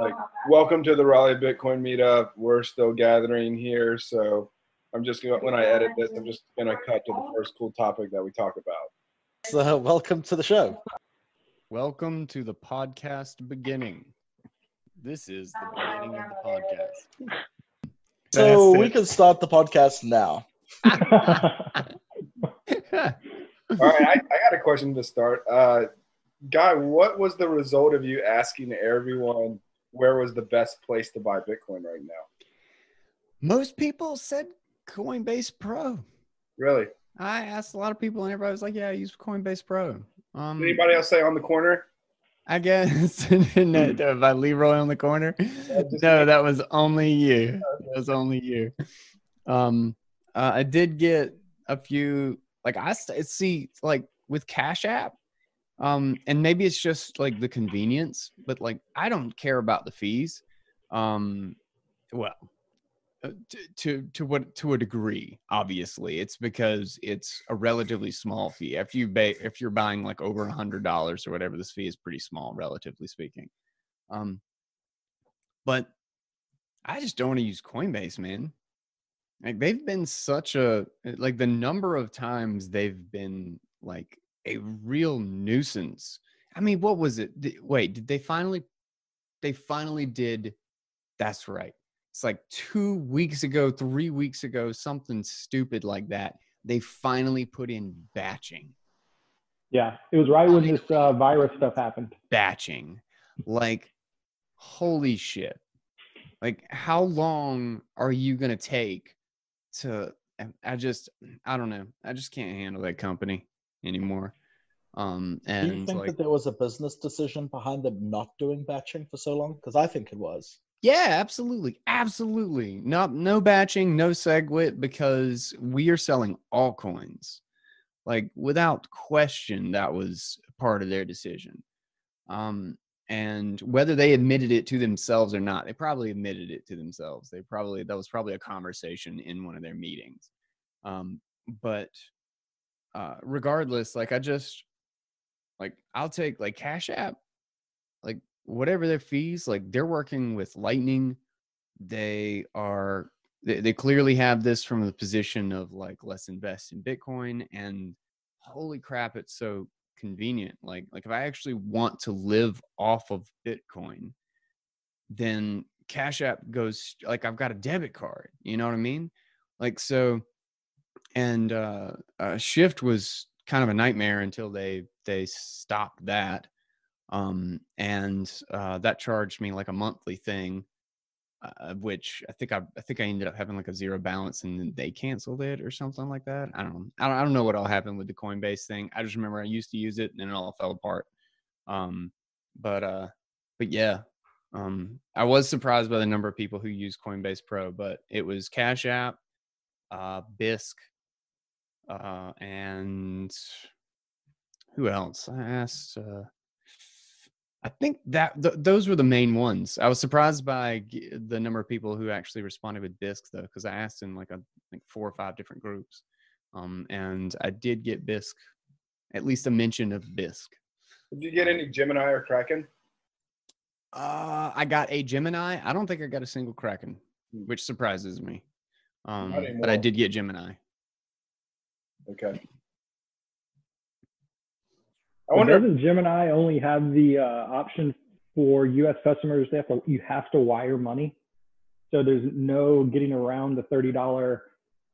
like welcome to the Raleigh Bitcoin meetup. We're still gathering here, so I'm just gonna when I edit this, I'm just gonna cut to the first cool topic that we talk about. So, welcome to the show. Welcome to the podcast beginning. This is the beginning of the podcast. So we can start the podcast now. All right, I, I got a question to start. Uh, Guy, what was the result of you asking everyone where was the best place to buy Bitcoin right now? Most people said Coinbase Pro. Really? I asked a lot of people, and everybody was like, "Yeah, I use Coinbase Pro." Um, Did anybody else say on the corner? I guess no, by Leroy on the corner. No, that was only you. That was only you. Um, uh, I did get a few. Like I st- see, like with Cash App, um, and maybe it's just like the convenience, but like I don't care about the fees. Um, well, uh, to, to to what to a degree, obviously, it's because it's a relatively small fee. If you ba- if you're buying like over a hundred dollars or whatever, this fee is pretty small, relatively speaking. Um, but I just don't want to use Coinbase, man. Like they've been such a like the number of times they've been like a real nuisance. I mean, what was it? Wait, did they finally? They finally did. That's right. It's like two weeks ago, three weeks ago, something stupid like that. They finally put in batching. Yeah, it was right when this uh, virus stuff happened. batching. Like, holy shit. Like, how long are you going to take to? I just, I don't know. I just can't handle that company anymore. Um, Do you think like, that there was a business decision behind them not doing batching for so long? Because I think it was. yeah, absolutely. Absolutely. No, no batching, no SegWit because we are selling all coins. Like, without question, that was part of their decision. Um, and whether they admitted it to themselves or not, they probably admitted it to themselves. They probably that was probably a conversation in one of their meetings. Um, but uh, regardless, like I just like I'll take like Cash App, like whatever their fees, like they're working with Lightning. They are they, they clearly have this from the position of like let's invest in Bitcoin and holy crap, it's so convenient. Like like if I actually want to live off of Bitcoin, then Cash App goes like I've got a debit card. You know what I mean? Like so, and uh, uh, Shift was kind of a nightmare until they they stopped that, um, and uh, that charged me like a monthly thing. Uh, which I think I, I think I ended up having like a zero balance and they canceled it or something like that. I don't know. I don't, I don't know what all happened with the Coinbase thing. I just remember I used to use it and it all fell apart. Um, but uh, but yeah, um, I was surprised by the number of people who use Coinbase Pro, but it was Cash App, uh, Bisq, uh, and who else? I asked. Uh, I think that th- those were the main ones. I was surprised by g- the number of people who actually responded with Bisq though, because I asked in like a like four or five different groups, um, and I did get Bisq, at least a mention of Bisq. Did you get any Gemini or Kraken? Uh, I got a Gemini. I don't think I got a single Kraken, Hmm. which surprises me. Um, but I did get Gemini. Okay. I wonder. if- doesn't Gemini only have the uh, option for U.S. customers? They have to, you have to wire money, so there's no getting around the thirty dollar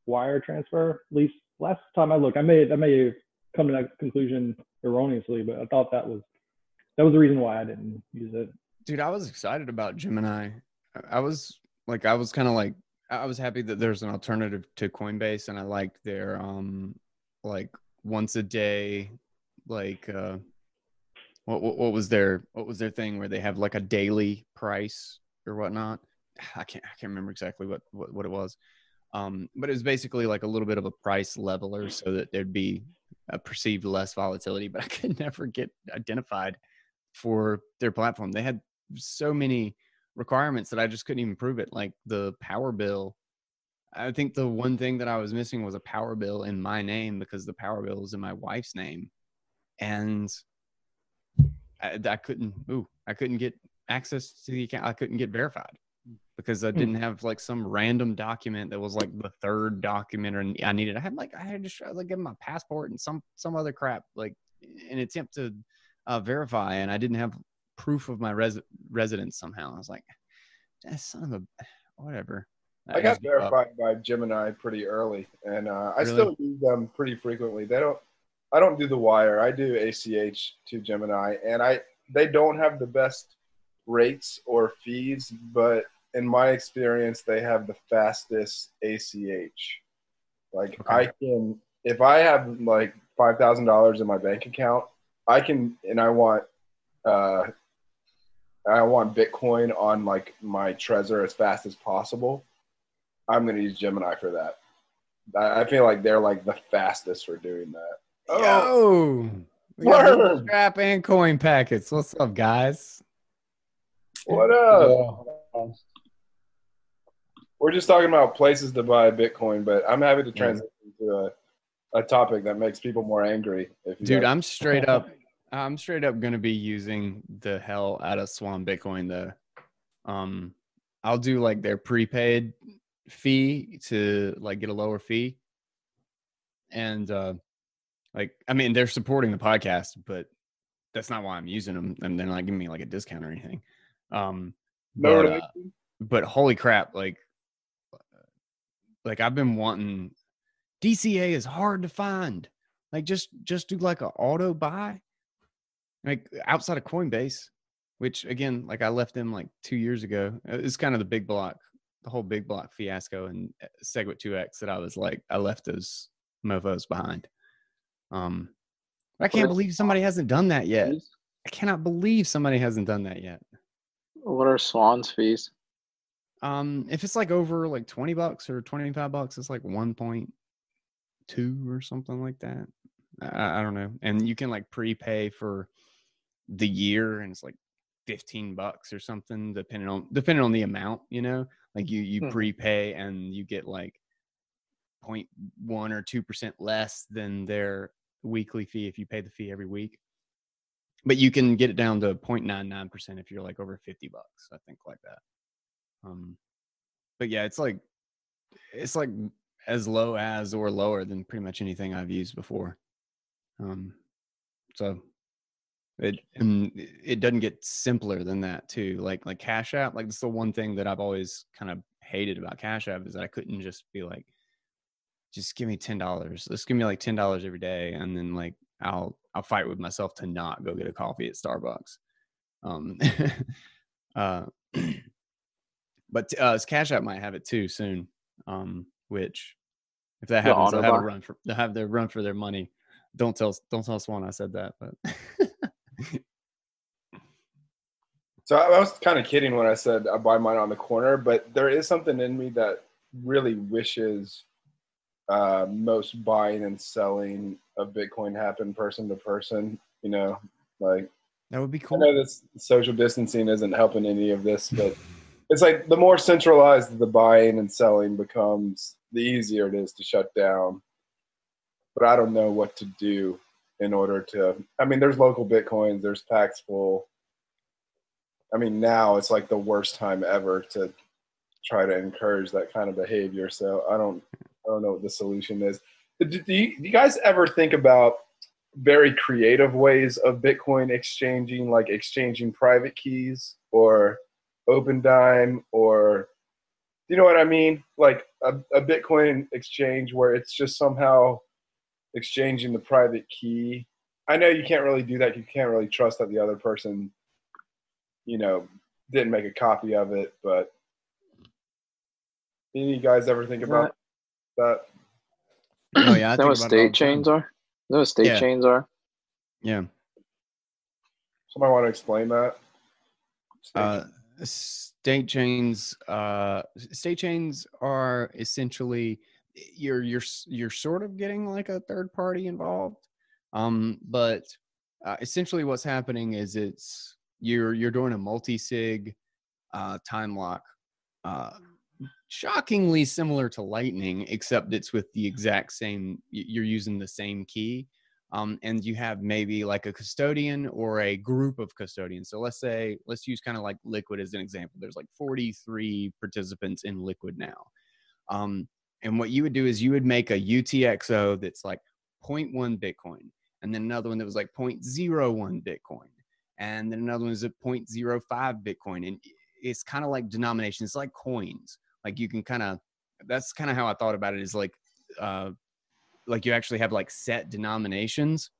wire transfer. At least last time I looked, I may I may have come to that conclusion erroneously, but I thought that was that was the reason why I didn't use it. Dude, I was excited about Gemini. I- I was like, I was kind of like, I was happy that there's an alternative to Coinbase, and I liked their um, like once a day, like uh, what, what what was their what was their thing where they have like a daily price or whatnot. I can't I can't remember exactly what what, what it was, um, but it was basically like a little bit of a price leveler so that there'd be a perceived less volatility. But I could never get identified for their platform. They had so many requirements that I just couldn't even prove it. Like the power bill. I think the one thing that I was missing was a power bill in my name because the power bill is in my wife's name. And I, I couldn't ooh, I couldn't get access to the account. I couldn't get verified because I Hmm. didn't have like some random document that was like the third document or I needed. I had like I had to show, like give my passport and some some other crap like an attempt to uh, verify, and I didn't have proof of my res- residence somehow. I was like, "Ah, son of a whatever. I got just gave up. verified by Gemini pretty early, and uh, I Really? still use them pretty frequently. They don't. I don't do the wire. I do ACH to Gemini, and I they don't have the best rates or fees, but in my experience, they have the fastest ACH. Like Okay. I can, if I have like five thousand dollars in my bank account, I can, and I want, uh, I want Bitcoin on like my Trezor as fast as possible. I'm going to use Gemini for that. I I feel like they're like the fastest for doing that. Oh, Yo, we got Worm. strap and coin packets. What's up, guys? what up? Yeah. We're just talking about places to buy Bitcoin, but I'm happy to Yeah. transition to a, a topic that makes people more angry. If you Dude, I'm straight up. I'm straight up gonna be using the hell out of Swan Bitcoin though. Um, I'll do like their prepaid fee to like get a lower fee, and uh, like I mean they're supporting the podcast, but that's not why I'm using them, and they're not giving me like a discount or anything. Um, no but, uh, but holy crap like like i've been wanting dca is hard to find. Like just just do like an auto buy like outside of coinbase which again like i left them like two years ago. It's kind of the big block the whole big block fiasco and uh, segwit 2x that i was like i left those mofos behind um i can't believe somebody hasn't done that yet i cannot believe somebody hasn't done that yet What are Swan's fees? Um, if it's like over like 20 bucks or 25 bucks, it's like 1.2 or something like that. I, I don't know. And you can like prepay for the year and it's like 15 bucks or something, depending on depending on the amount, you know. Like you you Hmm. prepay and you get like 0.1 or 2% less than their weekly fee if you pay the fee every week. But you can get it down to 0.99% if you're like over 50 bucks, I think like that. Um, but yeah, it's like it's like as low as or lower than pretty much anything I've used before. Um, so it it it doesn't get simpler than that too. Like like Cash App, like that's the one thing that I've always kind of hated about Cash App is that I couldn't just be like, just give me ten dollars. Let's give me like ten dollars every day, and then like I'll I'll fight with myself to not go get a coffee at Starbucks. Um, uh, but uh, Cash App might have it too soon. Um, which if that The happens, they'll have a run for they'll have their run for their money. Don't tell don't tell Swan I said that, but So I was kind of kidding when I said I buy mine on the corner, but there is something in me that really wishes uh, most buying and selling of Bitcoin happen person to person. You know, like that would be cool. I know this social distancing isn't helping any of this, but it's like the more centralized the buying and selling becomes, the easier it is to shut down. But I don't know what to do in order to. I mean, there's LocalBitcoins, there's Paxful. I mean, now it's like the worst time ever to try to encourage that kind of behavior. So I don't, I don't know what the solution is. Do, you, do you guys ever think about very creative ways of Bitcoin exchanging, like exchanging private keys or Opendime or you know what I mean? Like a, a Bitcoin exchange where it's just somehow exchanging the private key. I know you can't really do that. You can't really trust that the other person, you know, didn't make a copy of it. But any of you guys ever think about that? Oh yeah, I Is that think about it what state the time. chains are? Is that what state Yeah. chains are? Yeah. Somebody want to explain that? Uh, state chains. Uh, state chains are essentially you're you're you're sort of getting like a third party involved, um, but uh, essentially what's happening is it's you're you're doing a multi sig uh, time lock. Uh, shockingly similar to lightning except it's with the exact same you're using the same key um, and you have maybe like a custodian or a group of custodians. So let's say, let's use kind of like Liquid as an example. There's like 43 participants in Liquid now. Um, and what you would do is you would make a UTXO that's like 0.1 Bitcoin, and then another one that was like 0.01 Bitcoin, and then another one is at 0.05 Bitcoin. And it's kind of like denominations, like coins. Like you can kind of, that's kind of how I thought about it is like, uh, like you actually have like set denominations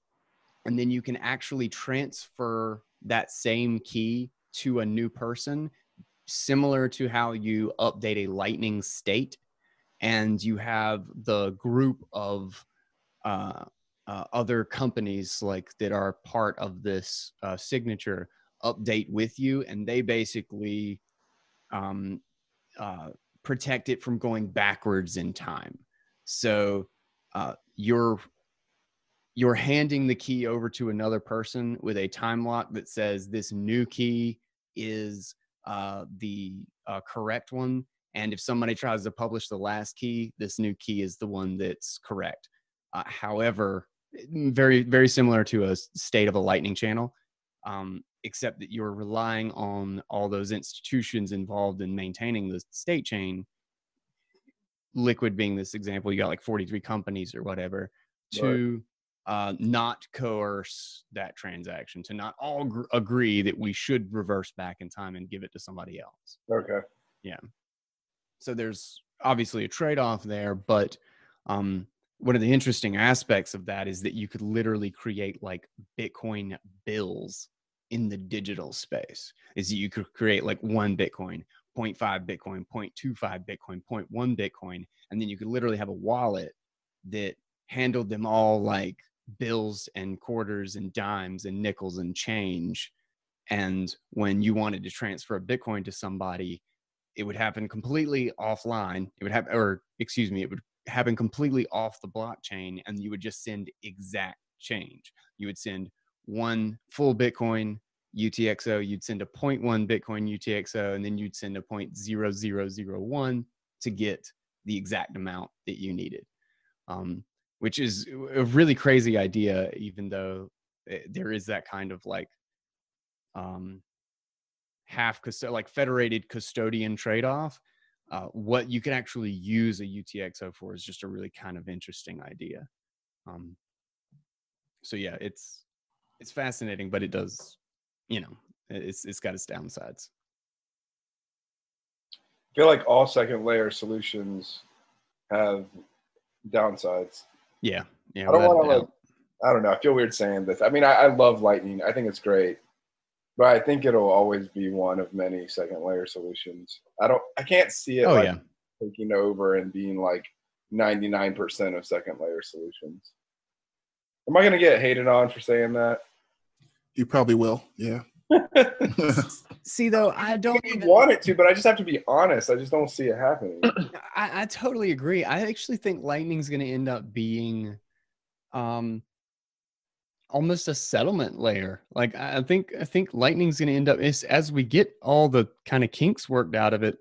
and then you can actually transfer that same key to a new person similar to how you update a lightning state and you have the group of uh, uh, other companies like that are part of this uh, signature update with you and they basically um, uh, protect it from going backwards in time so uh, you're you're handing the key over to another person with a time lock that says this new key is uh, the correct one. And if somebody tries to publish the last key, this new key is the one that's correct. Uh, however, very very similar to a state of a lightning channel, um, except that you're relying on all those institutions involved in maintaining the state chain liquid being this example you got like 43 companies or whatever to uh, not coerce that transaction to not all gr- agree that we should reverse back in time and give it to somebody else Okay. So there's obviously a trade-off there but um, one of the interesting aspects of that is that you could literally create like bitcoin bills in the digital space is that you could create like one bitcoin 0.5 bitcoin 0.25 bitcoin 0.1 bitcoin and then you could literally have a wallet that handled them all like bills and quarters and dimes and nickels and change. And when you wanted to transfer a bitcoin to somebody it would happen completely offline it would have or excuse me it would happen completely off the blockchain and you would just send exact change. You would send one full bitcoin UTXO, you'd send a 0.1 Bitcoin UTXO, and then you'd send a 0.0001 to get the exact amount that you needed, um, which is a really crazy idea, even though eh, there is that kind of like um, half custo- like federated custodian trade off. Uh, what you can actually use a UTXO for is just a really kind of interesting idea. Um, so yeah, it's it's fascinating, but it does you know, it's it's got its downsides. I feel like all second layer solutions have downsides. Yeah, yeah. I don't want to like. I don't know. I feel weird saying this. I mean, I, I love Lightning. I think it's great, but I think it'll always be one of many second layer solutions. I don't. I can't see it Oh like yeah, taking over and being like 99% of second layer solutions. Am I going to get hated on for saying that? You probably will. Yeah. See though, I don't I even. want it to, but I just have to be honest. I just don't see it happening. I, I totally agree. I actually think Lightning's going to end up being, um, almost a settlement layer. Like I think I think Lightning's going to end up as we get all the kind of kinks worked out of it,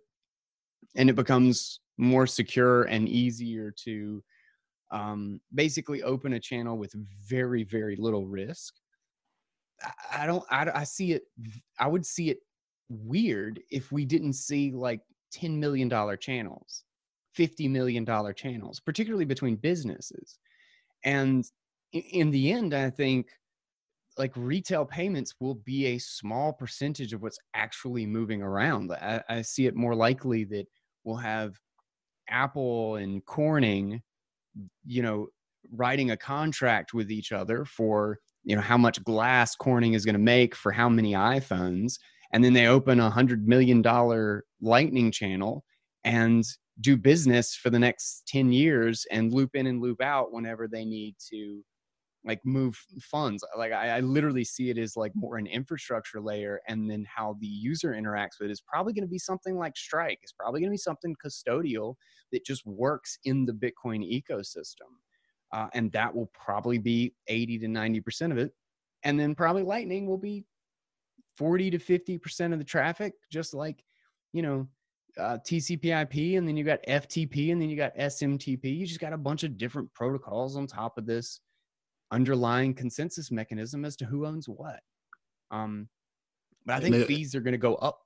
and it becomes more secure and easier to, um, basically open a channel with very very little risk. I- I don't. I, I see it. I would see it weird if we didn't see like ten million dollar channels, fifty million dollar channels, particularly between businesses. And in the end, I think like retail payments will be a small percentage of what's actually moving around. I, I see it more likely that we'll have Apple and Corning, you know, writing a contract with each other for you know how much glass Corning is going to make for how many iPhones, and then they open a hundred million dollar Lightning channel and do business for the next 10 years and loop in and loop out whenever they need to like move funds like I, I literally see it as like more an infrastructure layer and then how the user interacts with it is probably going to be something like strike it's probably going to be something custodial that just works in the bitcoin ecosystem uh, and that will probably be 80 to 90 percent of it and then probably lightning will be 40 to 50 percent of the traffic just like you know uh, TCP/IP, and then you got FTP, and then you got SMTP. You just got a bunch of different protocols on top of this underlying consensus mechanism as to who owns what. Um, but I think it- fees are going to go up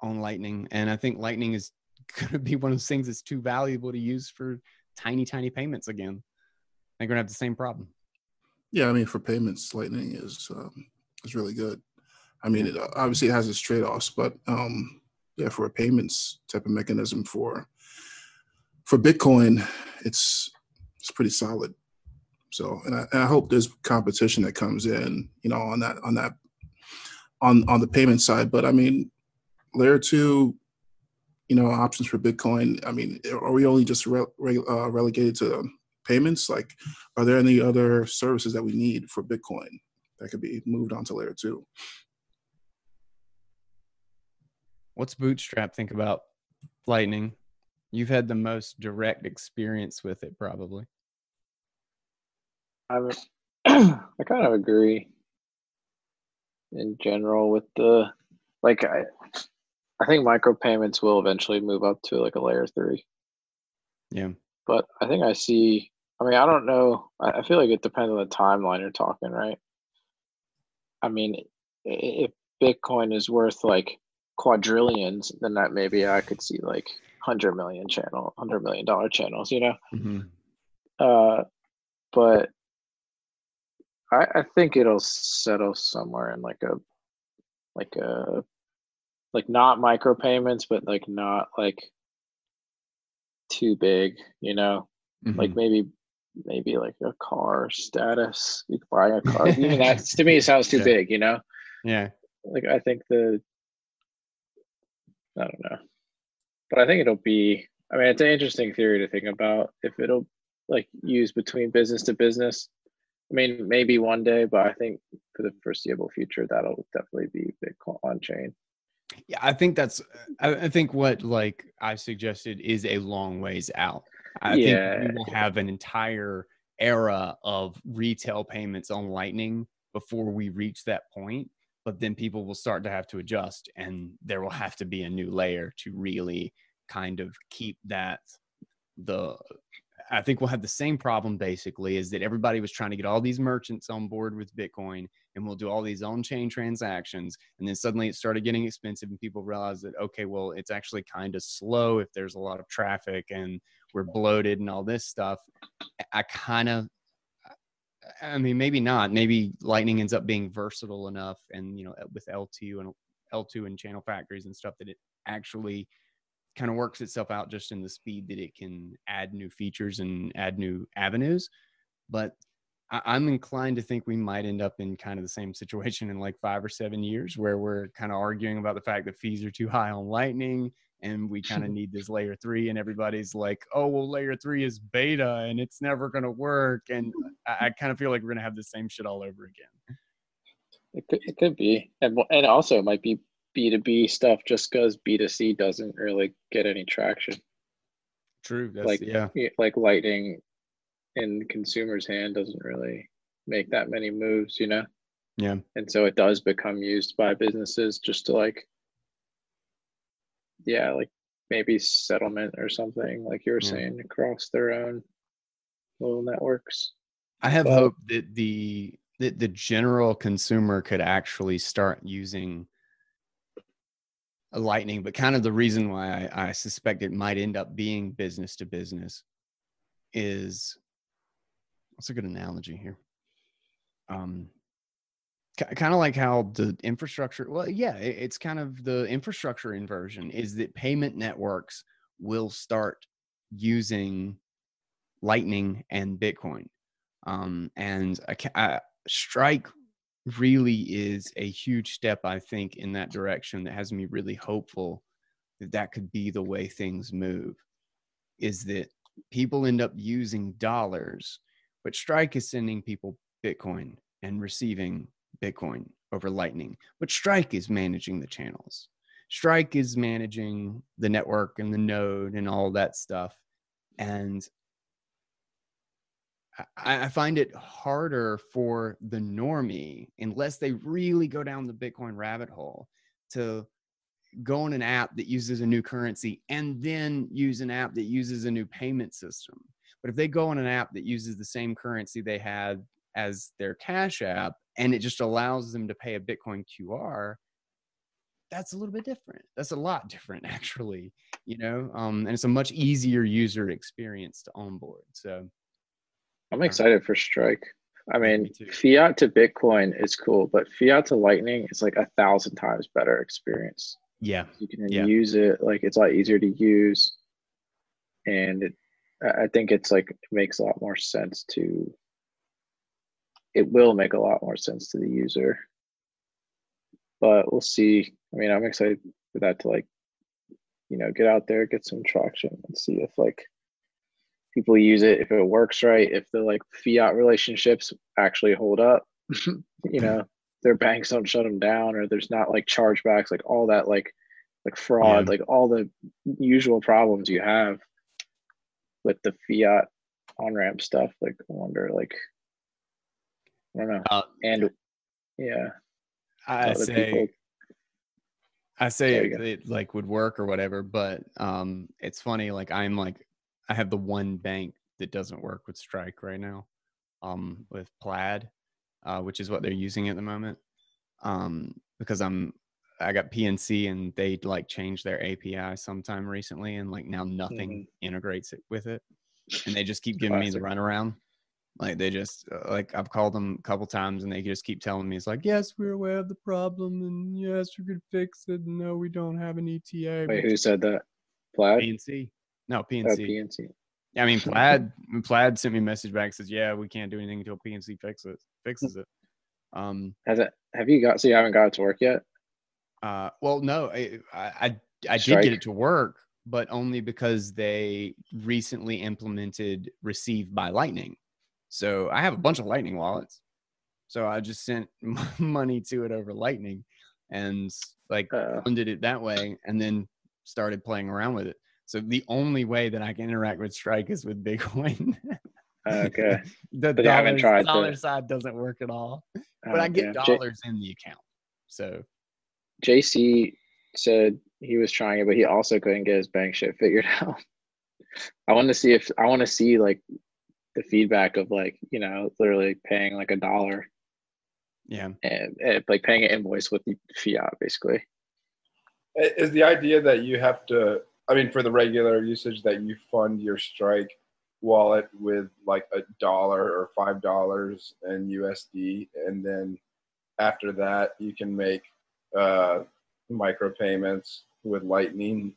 on Lightning, and I think Lightning is going to be one of those things that's too valuable to use for tiny, tiny payments again. They're going to have the same problem. Yeah, I mean, for payments, Lightning is um, is really good. I mean, it, obviously it has its trade offs, but um, yeah, for a payments type of mechanism for for Bitcoin, it's it's pretty solid. So, and I, and I hope there's competition that comes in, you know, on that on that on on the payment side. But I mean, layer two, you know, options for Bitcoin. I mean, are we only just re- re- uh, relegated to payments? Like, are there any other services that we need for Bitcoin that could be moved on to layer two? What's Bootstrap think about Lightning? You've had the most direct experience with it, probably. I mean, I kind of agree in general with the like I I think micropayments will eventually move up to like a layer three. Yeah. But I think I see I mean, I don't know. I, I feel like it depends on the timeline you're talking, right? I mean, if Bitcoin is worth like quadrillions, then that maybe I could see like hundred million channel, hundred million dollar channels, you know? Mm-hmm. Uh, but I, I think it'll settle somewhere in like a like a like not micropayments, but like not like too big, you know, Mm-hmm. like maybe maybe like a car status. You could buy a car. Even that to me sounds too Yeah. big, you know. yeah. Like I think the I don't know, but I think it'll be. I mean, it's an interesting theory to think about if it'll like use between business to business. I mean, maybe one day, but I think for the foreseeable future, that'll definitely be Bitcoin on chain. Yeah, I think that's. I, think what like I suggested is a long ways out. I Yeah. think we will have an entire era of retail payments on Lightning before we reach that point. But then people will start to have to adjust, and there will have to be a new layer to really kind of keep that. The I think we'll have the same problem basically is that everybody was trying to get all these merchants on board with Bitcoin and we'll do all these on chain transactions. And then suddenly it started getting expensive and people realized that, okay, well, it's actually kind of slow if there's a lot of traffic and we're bloated and all this stuff. I kind of, I mean, maybe not. Maybe Lightning ends up being versatile enough and, you know, with eltoo and eltoo and channel factories and stuff that it actually kind of works itself out just in the speed that it can add new features and add new avenues. But I- I'm inclined to think we might end up in kind of the same situation in like five or seven years where we're kind of arguing about the fact that fees are too high on Lightning and we kind of need this layer three and everybody's like, oh, well, layer three is beta and it's never going to work. And I, I kind of feel like we're going to have the same shit all over again. It could, it could be, and and also it might be B two B stuff just because B two C doesn't really get any traction. True. That's, Like yeah. like Lightning in consumer's hand doesn't really make that many moves, you know. Yeah. and so it does become used by businesses just to like yeah like maybe settlement or something like you were Yeah. saying across their own little networks I have Well- hope that the that the general consumer could actually start using lightning, but kind of the reason why I, I suspect it might end up being business to business is what's a good analogy here? Um, kind of like how the infrastructure. Well, yeah, it- it's kind of the infrastructure inversion. Is that payment networks will start using Lightning and Bitcoin um, and ca- I, strike really is a huge step i think in that direction that has me really hopeful that that could be the way things move is that people end up using dollars but strike is sending people bitcoin and receiving bitcoin over lightning but strike is managing the channels. Strike is managing the network and the node and all that stuff and I, find it harder for the normie, unless they really go down the Bitcoin rabbit hole, to go on an app that uses a new currency and then use an app that uses a new payment system. But if they go on an app that uses the same currency they had as their Cash App, and it just allows them to pay a Bitcoin QR. That's a little bit different. That's a lot different, actually. You know, um, and it's a much easier user experience to onboard. So I'm excited for Strike. I mean, Me fiat to Bitcoin is cool, but fiat to Lightning is like a thousand times better experience. yeah, You can Yeah. use it like it's a lot easier to use, and it, I think it's like it makes a lot more sense to. It will make a lot more sense to the user, but we'll see. I mean, I'm excited for that to like, you know, get out there, get some traction, and see if like people use it, if it works right, if the like fiat relationships actually hold up. you know, their banks don't shut them down, or there's not like chargebacks, like all that like like fraud, Yeah. like all the usual problems you have with the fiat on ramp stuff. Like, I wonder, like, I don't know. Uh, and yeah, I say people- I say it, it like would work or whatever, but um, it's funny. Like I'm like I have the one bank that doesn't work with Strike right now, um, with Plaid, uh, which is what they're using at the moment. Um, because I'm I got PNC and they like changed their API sometime recently, and like now nothing integrates it with it, and they just keep giving me the runaround. Like they just uh, like I've called them a couple times and they just keep telling me it's like yes we're aware of the problem and yes we could fix it. No, we don't have an ETA. wait, who said that? Plaid? PNC? No Oh, PNC. PNC. I mean Plaid. Plaid sent me a message back says yeah we can't do anything until PNC fixes fixes it. Um. Has it? Have you got? So you haven't got it to work yet? Uh. Well, no. I I I, I did get it to work, but only because they recently implemented Receive by Lightning. So I have a bunch of Lightning wallets. So I just sent money to it over Lightning, and like Uh, funded it that way, and then started playing around with it. So the only way that I can interact with Strike is with Bitcoin. okay. the But you haven't dollars- tried to- dollar side doesn't work at all. But I get Okay. J- dollars in the account. So JC said he was trying it, but he also couldn't get his bank shit figured out. I want to see if I want to see like the feedback of like you know literally paying like a dollar yeah. and, and like paying an invoice with the fiat basically. Is the idea that you have to, I mean, for the regular usage, that you fund your Strike wallet with like a dollar or five dollars in USD, and then after that you can make uh, micropayments with Lightning.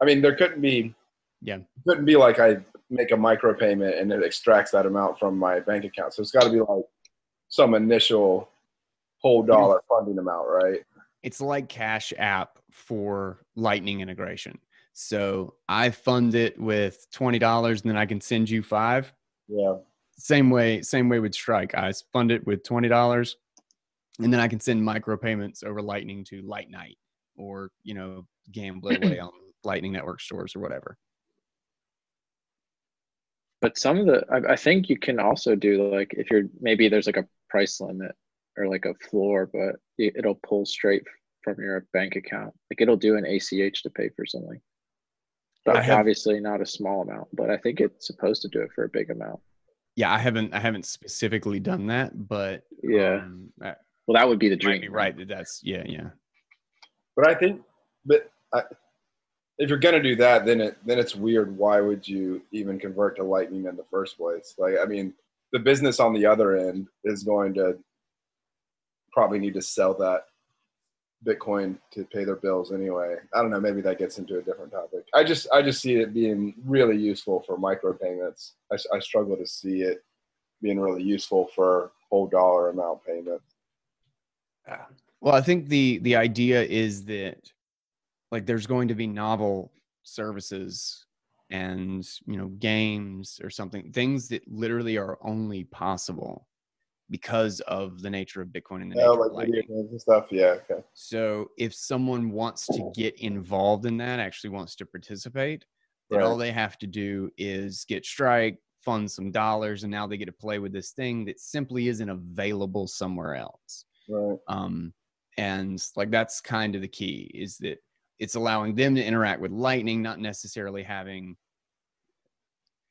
I mean, there couldn't be, Yeah. couldn't be like I make a micropayment and it extracts that amount from my bank account. So it's got to be like some initial whole dollar funding amount, right? It's like Cash App for Lightning integration. So I fund it with twenty dollars, and then I can send you five. Yeah. Same way, same way with Strike. I fund it with twenty dollars, and then I can send micropayments over Lightning to Lightnite or you know gamble it away on Lightning Network stores or whatever. But some of the I, I think you can also do like if you're maybe there's like a price limit or like a floor, but it, it'll pull straight from your bank account. Like it'll do an ACH to pay for something. But have- obviously not a small amount, but I think it's supposed to do it for a big amount. Yeah, I haven't I haven't specifically done that, but Yeah. um, I- Well, that would be the might dream. be right. that That's yeah, yeah. But I think, but I, if you're gonna do that, then it then it's weird. Why would you even convert to Lightning in the first place? Like, I mean, the business on the other end is going to probably need to sell that Bitcoin to pay their bills anyway. I don't know. Maybe that gets into a different topic. I just I just see it being really useful for micropayments. I struggle to see it being really useful for whole dollar amount payments. Yeah. Well, I think the the idea is that like there's going to be novel services and you know games or something things that literally are only possible because of the nature of Bitcoin and the nature of like video Lightning. and stuff. Yeah. Okay. So if someone wants to get involved in that, actually wants to participate, then all they have to do is get Strike, fund some dollars, and now they get to play with this thing that simply isn't available somewhere else. Right. Um, and like that's kind of the key is that it's allowing them to interact with Lightning, not necessarily having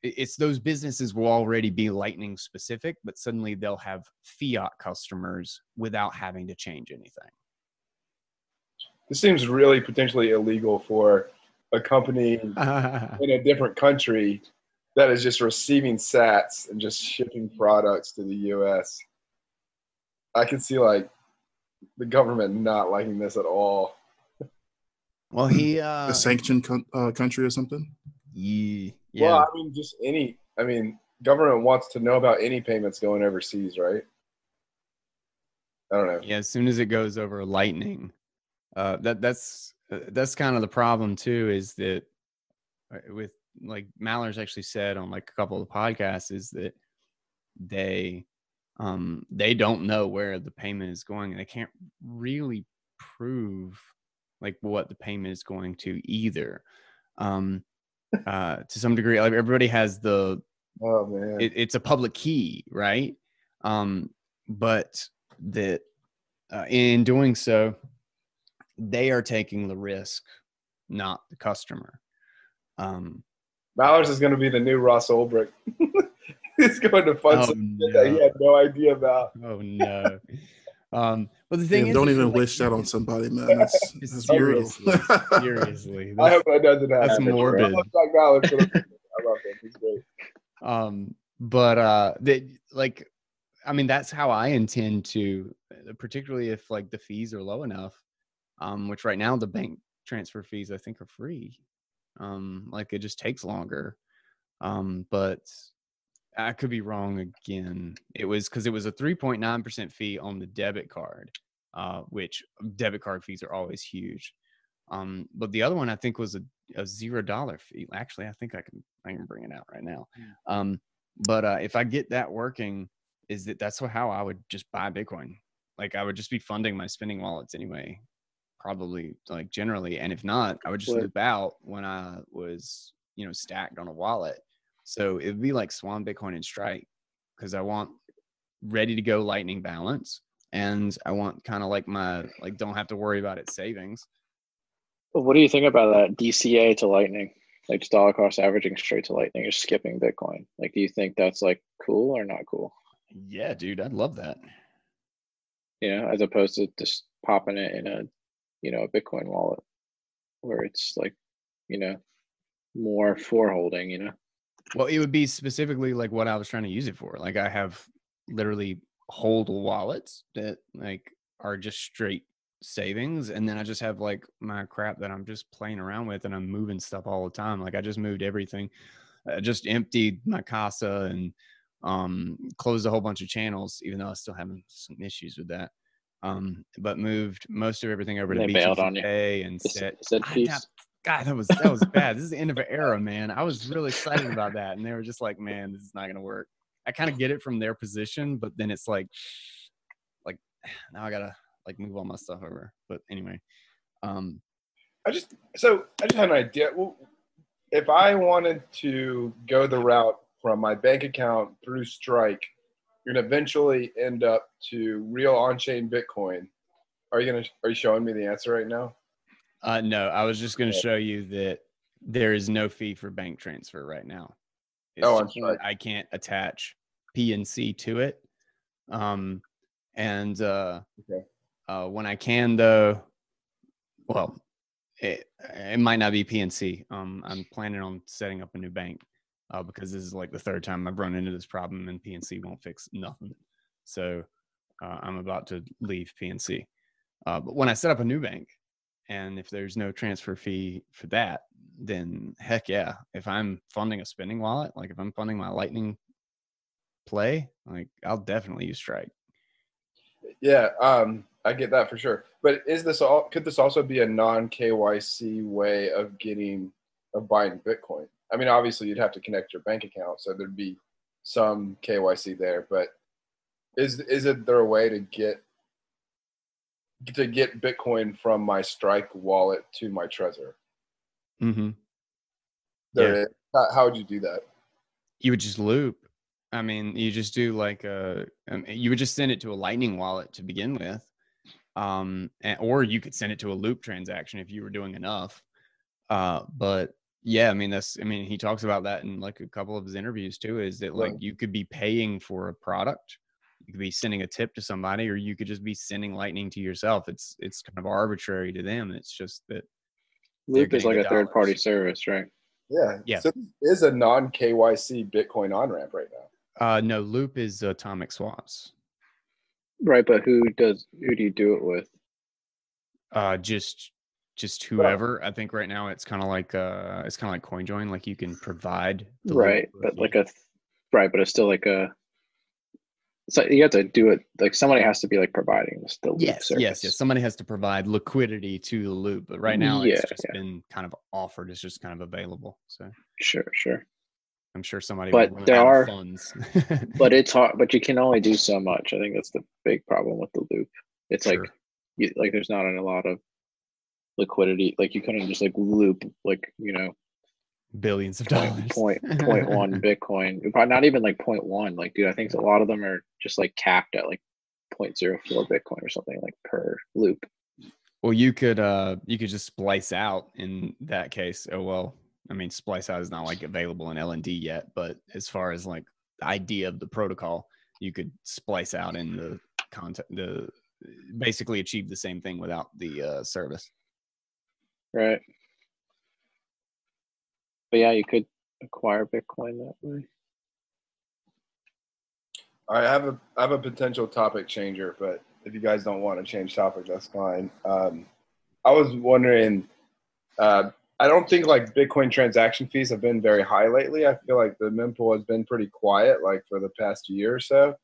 it's those businesses will already be lightning specific but suddenly they'll have fiat customers without having to change anything This seems really potentially illegal for a company in a different country that is just receiving sats and just shipping products to the US. I can see like the government not liking this at all. well he uh a sanctioned co- uh, country or something. yeah, yeah. Well, I mean, just any. I mean, government wants to know about any payments going overseas, right? I don't know. Yeah, as soon as it goes over lightning, uh, that that's uh, that's kind of the problem too. Is that uh, with like Mallers actually said on like a couple of podcasts is that they um they don't know where the payment is going and they can't really prove like what the payment is going to either. Um, uh, to some degree, like everybody has the Oh man. it, it's a public key, right? Um, but that uh, in doing so, they are taking the risk, not the customer. Um, Mallers is going to be the new Ross Ulbricht. He's going to fund oh, some shit that he had no idea about. oh no. Um, but the thing Yeah, is, don't even like, wish that on somebody, man. That's, Just that's brutal. seriously, seriously. I this- hope that doesn't happen. that's morbid. I love Doug Mallers. but I love him. He's great. um but uh that like i mean that's how i intend to uh, particularly if like the fees are low enough um which right now the bank transfer fees i think are free um like it just takes longer um but i could be wrong again. It was because it was a 3.9% fee on the debit card uh which debit card fees are always huge. Um but the other one i think was a, a zero dollar fee. Actually i think i can i can bring it out right now. Um but uh if i get that working is that that's how i would just buy bitcoin. Like i would just be funding my spending wallets anyway probably like generally. And if not i would just loop out when i was you know stacked on a wallet so it would be like swan bitcoin and strike because i want ready to go lightning balance and i want kind of like my like don't have to worry about it savings But what do you think about that DCA to Lightning? Like just dollar cost averaging straight to Lightning or skipping Bitcoin? Like, do you think that's like cool or not cool? yeah dude i'd love that You know, as opposed to just popping it in a, you know, a Bitcoin wallet where it's like, you know, more for holding, you know? Well, it would be specifically like what I was trying to use it for. Like I have literally hold wallets that like are just straight savings and then I just have like my crap that I'm just playing around with and I'm moving stuff all the time. Like I just moved everything. I just emptied my casa and um closed a whole bunch of channels even though I still having some issues with that. Um but moved most of everything over to They on you. And Is, set is that I piece? doubt- God, that was that was bad. This is the end of an era, man. I was really excited about that, and they were just like, "Man, this is not gonna work." I kind of get it from their position, but then it's like, like now I gotta like move all my stuff over. But anyway, um, I just so I just had an idea. Well, if I wanted to go the route from my bank account through Strike, you're gonna eventually end up to real on-chain Bitcoin. Are you gonna are you showing me the answer right now? Uh, no, I was just gonna show you that there is no fee for bank transfer right now. It's Oh, I'm sorry. I can't attach PNC to it. Um, and uh, Okay. uh, when I can, though, well, it, it might not be PNC. Um, I'm planning on setting up a new bank uh, because this is like the third time I've run into this problem and PNC won't fix nothing. So uh, I'm about to leave PNC. Uh, but when I set up a new bank, and if there's no transfer fee for that, then heck yeah. If I'm funding a spending wallet, like if I'm funding my Lightning play, like I'll definitely use Strike. Yeah, um, I get that for sure. But is this all? Could this also be a non KYC way of getting of buying Bitcoin? I mean, obviously you'd have to connect your bank account, so there'd be some KYC there. But is is it there a way to get to get Bitcoin from my Strike wallet to my Trezor? Mm-hmm. There Yeah. is. How, would you do that? You would just loop. I mean, you just do like a, you would just send it to a Lightning wallet to begin with, um, and, or you could send it to a loop transaction if you were doing enough. Uh, but Yeah, I mean that's I mean he talks about that in like a couple of his interviews too. Is that like you could be paying for a product, you could be sending a tip to somebody, or you could just be sending Lightning to yourself. It's it's kind of arbitrary to them. It's just that They're Loop is like a third party service, right? Yeah. Yeah. So this is a non KYC Bitcoin on ramp right now. uh no Loop is atomic swaps. Right, but who does who do you do it with? Uh just just Well- whoever. I think right now it's kind of like uh it's kind of like CoinJoin. Like you can provide the Right, but like a right, but it's still like a. Like you have to do it. Like somebody has to be like providing this the Yes, yes, yes. Somebody has to provide liquidity to the loop, but right now Yeah, it's just yeah. been kind of offered. It's just kind of available. So Sure, sure. I'm sure somebody. But there are- funds. But it's hard. But you can only do so much. I think that's the big problem with the loop. It's like you, like there's not a lot of liquidity. Like you couldn't just like loop like you know billions of point dollars. point point one Bitcoin. Not even like point one. Like dude, I think a lot of them are just like capped at like 0.04 Bitcoin or something like per loop. Well, you could uh you could just splice out in that case. Oh well, I mean splice out is not like available in LND yet, but as far as like the idea of the protocol, you could splice out in the content the basically achieve the same thing without the uh service. Right. But yeah, you could acquire Bitcoin that way. I have a I have a potential topic changer, but if you guys don't want to change topic, that's fine. Um, I was wondering. Uh, I don't think like Bitcoin transaction fees have been very high lately. I feel like the mempool has been pretty quiet, like for the past year or so,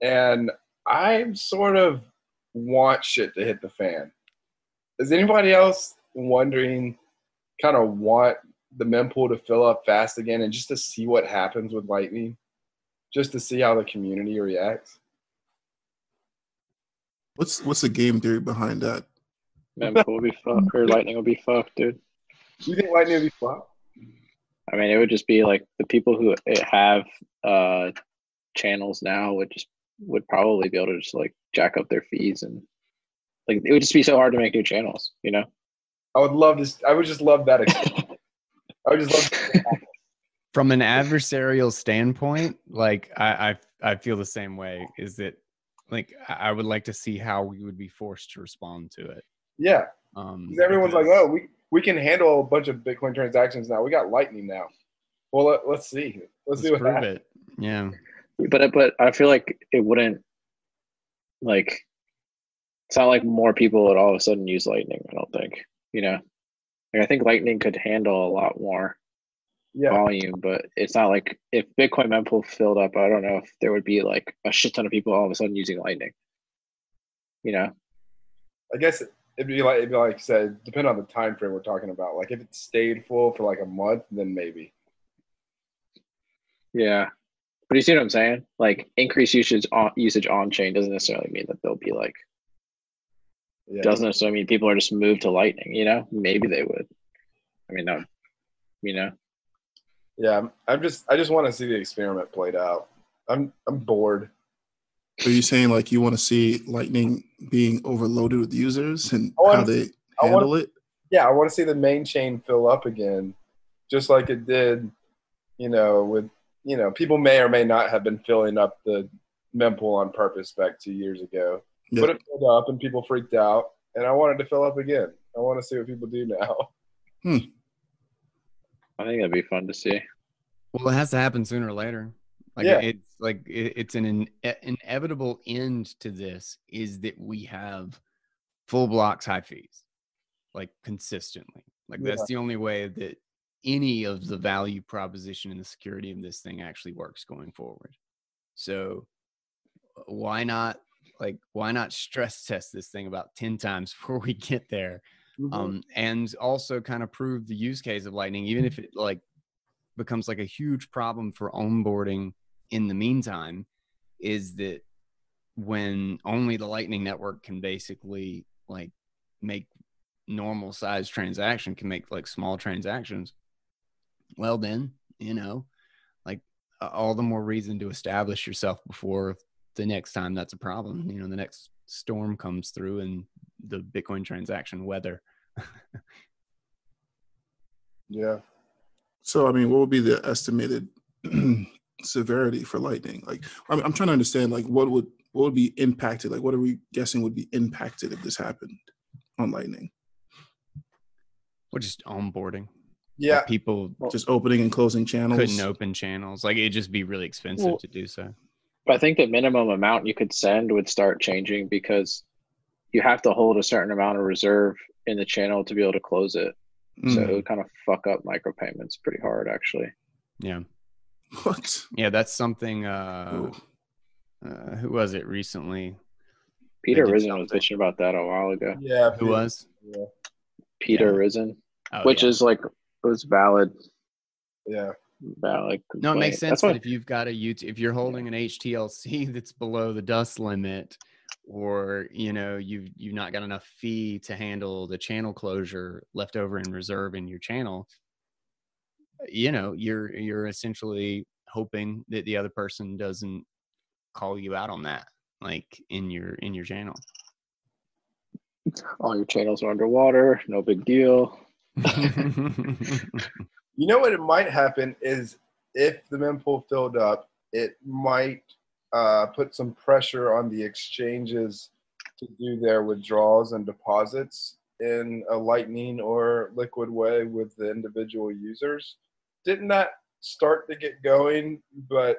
and I sort of want shit to hit the fan. Is anybody else wondering? Kind of want the mempool to fill up fast again, and just to see what happens with Lightning just to see how the community reacts. What's what's the game theory behind that? Mempool will be fucked, or Lightning will be fucked, dude. You think Lightning will be fucked? I mean, it would just be like the people who have uh channels now would just would probably be able to just like jack up their fees and like it would just be so hard to make new channels, you know? I would love this. I would just love that. Experience. I would just love. From an adversarial standpoint, like I I, I feel the same way. Is that like I I would like to see how we would be forced to respond to it. Yeah, Um, 'cause everyone's like, "Oh, we we can handle a bunch of Bitcoin transactions now. We got Lightning now." Well, let, let's see. Let's, let's see what prove happens. it. Yeah. But but I feel like it wouldn't like it's not like more people would all of a sudden use Lightning, I don't think. You know? Like I think Lightning could handle a lot more Yeah, volume, but it's not like if Bitcoin mempool filled up, I don't know if there would be like a shit ton of people all of a sudden using Lightning. You know? I guess it'd be like it'd be like said, depend on the time frame we're talking about. Like if it stayed full for like a month, then maybe. Yeah. But you see what I'm saying? Like increased usage on usage on chain doesn't necessarily mean that they'll be like Yeah. doesn't necessarily mean people are just moved to Lightning, you know? Maybe they would. I mean no you know. Yeah, I'm, I'm just I just want to see the experiment played out. I'm I'm bored. Are you saying like you want to see Lightning being overloaded with users and I wanna how they I wanna- handle it? yeah, I want to see the main chain fill up again, just like it did, you know, with, you know, people may or may not have been filling up the mempool on purpose back two years ago. Yeah. But it filled up and people freaked out, and I wanted to fill up again. I want to see what people do now. Hmm. I think that'd be fun to see. Well, it has to happen sooner or later. Like Yeah. it's like it's an in, inevitable end to this is that we have full blocks high fees, like consistently. Like Yeah. that's the only way that any of the value proposition and the security of this thing actually works going forward. So why not like why not stress test this thing about 10 times before we get there Mm-hmm. um, and also kind of prove the use case of lightning even if it like becomes like a huge problem for onboarding in the meantime is that when only the lightning network can basically like make normal size transaction can make like small transactions well then you know like uh, all the more reason to establish yourself before the next time that's a problem you know the next storm comes through and the bitcoin transaction weather yeah. So, I mean, what would be the estimated severity for lightning? Like, I'm, I'm trying to understand, like, what would what would be impacted? Like, what are we guessing would be impacted if this happened on lightning? Or just onboarding. Like, Yeah, people Just opening and closing channels. couldn't open channels. Like it'd just be really expensive Well- to do so. But I think the minimum amount you could send would start changing because you have to hold a certain amount of reserve in the channel to be able to close it. So Mm. it would kind of fuck up micropayments pretty hard, actually. Yeah. What? Yeah, that's something uh, uh who was it recently? Peter did Rizun was bitching about that a while ago. yeah. Who was? Yeah, Peter Yeah. Rizun, Oh, which yeah. is like was valid, yeah. Valid. No, it makes sense what if you've got a YouTube, if you're holding an HTLC that's below the dust limit, or you know you've you've not got enough fee to handle the channel closure left over in reserve in your channel, you know you're you're essentially hoping that the other person doesn't call you out on that, like in your in your channel. all your channels are underwater. No big deal. You know what it might happen is if the mempool filled up, it might uh, put some pressure on the exchanges to do their withdrawals and deposits in a lightning or liquid way with the individual users. Didn't that start to get going, but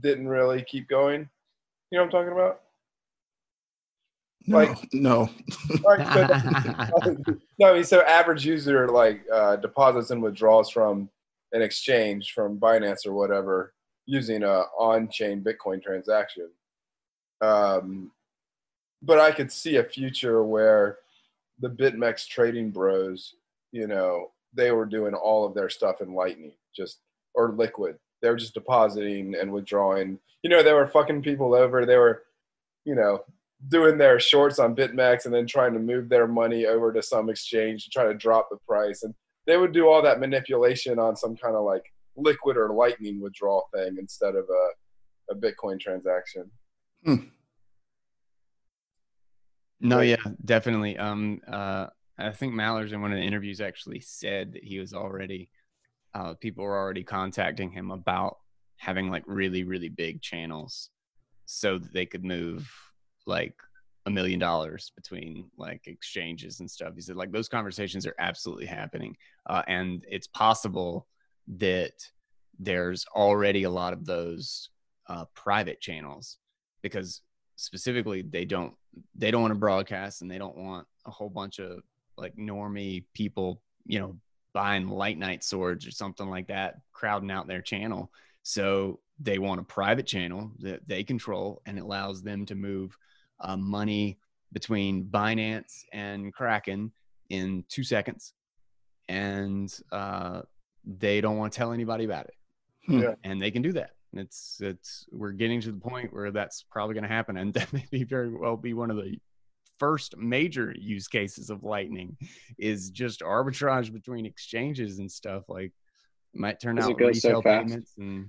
didn't really keep going? You know what I'm talking about? No, Like- no. Like, so no, I mean, so average user like uh, deposits and withdrawals from an exchange from Binance or whatever using a on-chain Bitcoin transaction. Um, but I could see a future where the BitMEX trading bros, you know, they were doing all of their stuff in Lightning, just or Liquid. They were just depositing and withdrawing. You know, they were fucking people over. They were, you know, doing their shorts on BitMEX and then trying to move their money over to some exchange to try to drop the price. And they would do all that manipulation on some kind of like liquid or lightning withdrawal thing instead of a, a Bitcoin transaction. No, yeah, definitely. Um, uh, I think Mallers in one of the interviews actually said that he was already, uh, people were already contacting him about having like really, really big channels so that they could move like a million dollars between like exchanges and stuff. He said like those conversations are absolutely happening. Uh, and it's possible that there's already a lot of those uh, private channels because specifically they don't they don't want to broadcast and they don't want a whole bunch of like normie people, you know, buying Lightnite swords or something like that, crowding out their channel. So they want a private channel that they control and it allows them to move uh, money between Binance and Kraken in two seconds. And uh, they don't want to tell anybody about it. Hmm. Yeah. And they can do that. It's it's we're getting to the point where that's probably going to happen, and that may be very well be one of the first major use cases of Lightning is just arbitrage between exchanges and stuff. Like might turn it out goes so retail payments and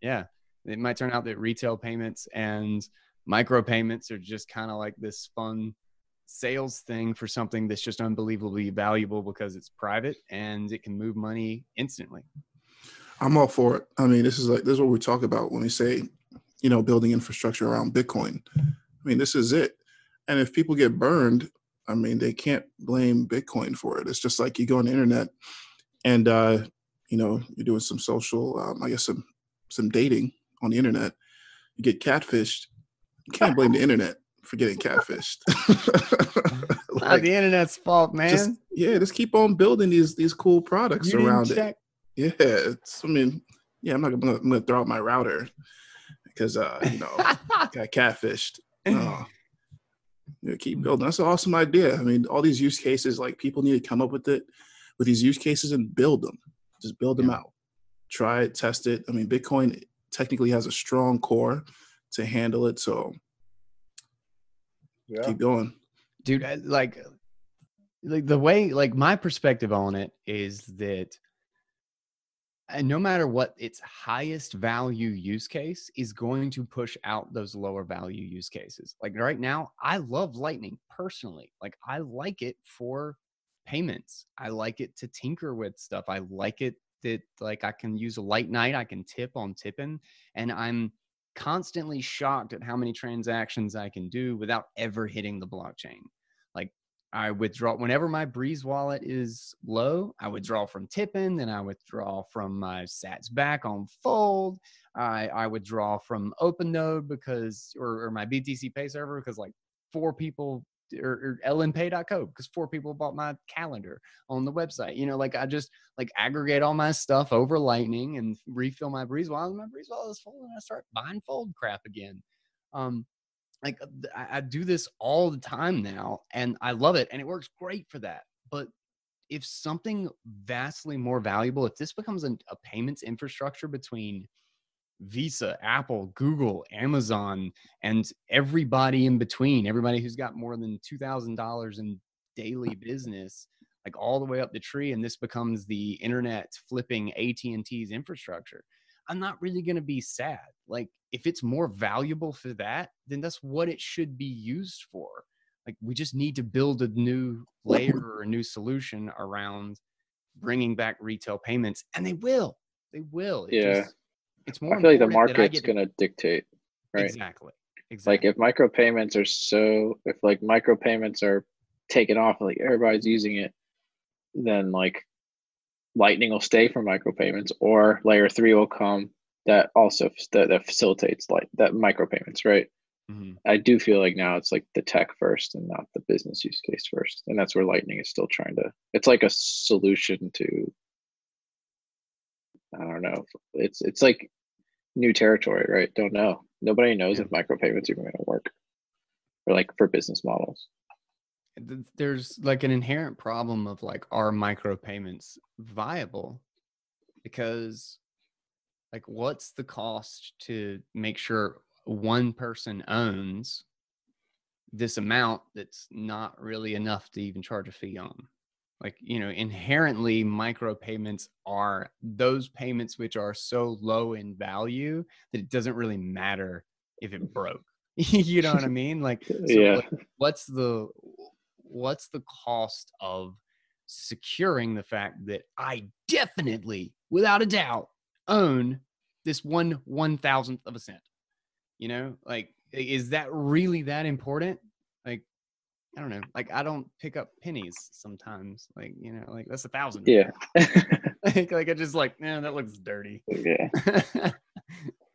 yeah, it might turn out that retail payments and micro payments are just kind of like this fun sales thing for something that's just unbelievably valuable because it's private and it can move money instantly. I'm all for it. I mean, this is like this is what we talk about when we say, you know, building infrastructure around Bitcoin. I mean, this is it. And if people get burned, I mean, they can't blame Bitcoin for it. It's just like you go on the internet and uh, you know, you're doing some social, um, I guess some some dating on the internet. You get catfished. You can't blame the internet for getting catfished. Not Like, the internet's fault, man. just yeah, just keep on building these these cool products You around it. check- Yeah, it's. I mean, yeah, I'm not gonna, I'm gonna throw out my router because uh, you know, got catfished. No. Yeah, keep building. That's an awesome idea. I mean, all these use cases, like people need to come up with it, with these use cases and build them. Just build them Yeah. out. Try it, test it. I mean, Bitcoin technically has a strong core to handle it, so Yeah. keep going. dude I- like like the way like my perspective on it is that uh, no matter what its highest value use case is going to push out those lower value use cases. Like right now i love lightning personally. Like i like it for payments. I like it to tinker with stuff. I like it that like I can use a Lightnite, I can tip on Tippin, and I'm constantly shocked at how many transactions I can do without ever hitting the blockchain. Like I withdraw whenever my Breeze wallet is low, I withdraw from Tippin, then I withdraw from my Sats back on Fold. I, I withdraw from OpenNode because or, or my BTC Pay server because like four people or, or lnpay.co because four people bought my calendar on the website. You know, like I just like aggregate all my stuff over Lightning and refill my Breeze wallet. My Breeze wallet is full, and I start buying fold crap again. Um, like I, I do this all the time now, and I love it, and it works great for that. But if something vastly more valuable, if this becomes a, a payments infrastructure between Visa, Apple, Google, Amazon, and everybody in between, everybody who's got more than $2,000 in daily business, like all the way up the tree, and this becomes the internet flipping AT&T's infrastructure. I'm not really going to be sad. Like if it's more valuable for that, then that's what it should be used for. Like we just need to build a new layer or a new solution around bringing back retail payments and they will. They will. It Yeah. just- it's more I feel like the market's gonna dictate, right? Exactly. Exactly. Like if micropayments are so, if like micropayments are taken off, like everybody's using it, then like Lightning will stay for micropayments, or layer three will come that also that, that facilitates like that micropayments, right? Mhm. I do feel like now it's like the tech first and not the business use case first, and that's where Lightning is still trying to. It's like a solution to. I don't know. It's it's like new territory, right? Don't know. Nobody knows Yeah. if micropayments are going to work, or like for business models. there's like an inherent problem of like are micropayments viable because like what's the cost to make sure one person owns this amount that's not really enough to even charge a fee on like you know inherently micropayments are those payments which are so low in value that it doesn't really matter if it broke you know what i mean like so yeah, like, what's the what's the cost of securing the fact that I definitely, without a doubt, own this one one thousandth of a cent? You know, like is that really that important? I don't know. Like, I don't pick up pennies sometimes. Like, you know, like that's a thousand. yeah, like, like I just like, man, that looks dirty. yeah.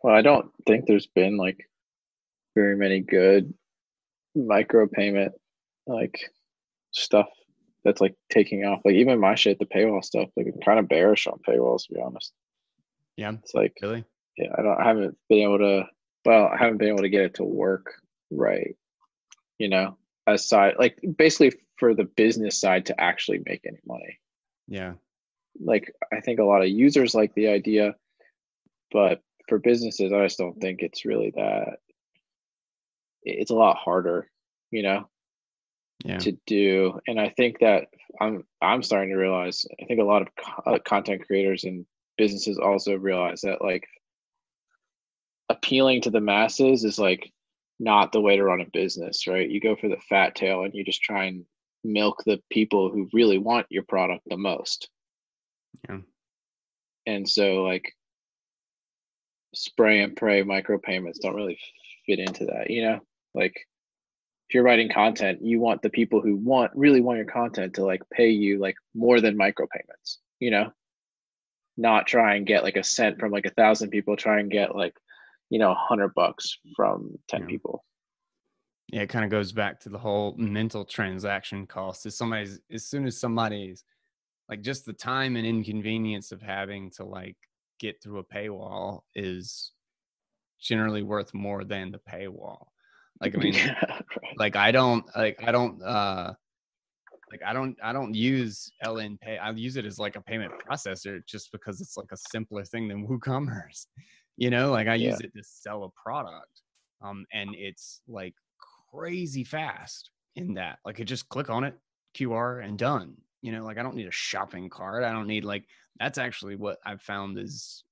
Well, I don't think there's been like very many good micropayment like stuff that's like taking off. Like even my shit, the paywall stuff. Like I'm kind of bearish on paywalls to be honest. yeah, It's like really. yeah, I don't I haven't been able to well, I haven't been able to get it to work right. You know, aside like basically for the business side to actually make any money. Yeah, Like I think a lot of users like the idea, but for businesses, I just don't think it's really that it's a lot harder, you know, yeah, to do. And I think that I'm I'm starting to realize. I think a lot of co- uh, content creators and businesses also realize that like appealing to the masses is like not the way to run a business, right? You go for the fat tail and you just try and milk the people who really want your product the most. Yeah. And so like spray and pray micropayments don't really fit into that, you know? Like if you're writing content, you want the people who want really want your content to like pay you like more than micropayments, you know? Not try and get like a cent from like a thousand people, try and get like, you know, a hundred bucks from 10 Yeah. people. yeah. It kind of goes back to the whole mental transaction cost. As somebody's, as soon as somebody's like just the time and inconvenience of having to like get through a paywall is generally worth more than the paywall. Like, I mean, Yeah, right. like I don't like I don't uh like I don't I don't use LN Pay. I use it as like a payment processor just because it's like a simpler thing than WooCommerce. You know, like I Yeah. use it to sell a product. Um and it's like crazy fast in that. Like I just click on it, QR and done. You know, like I don't need a shopping cart. I don't need like that's actually what I've found is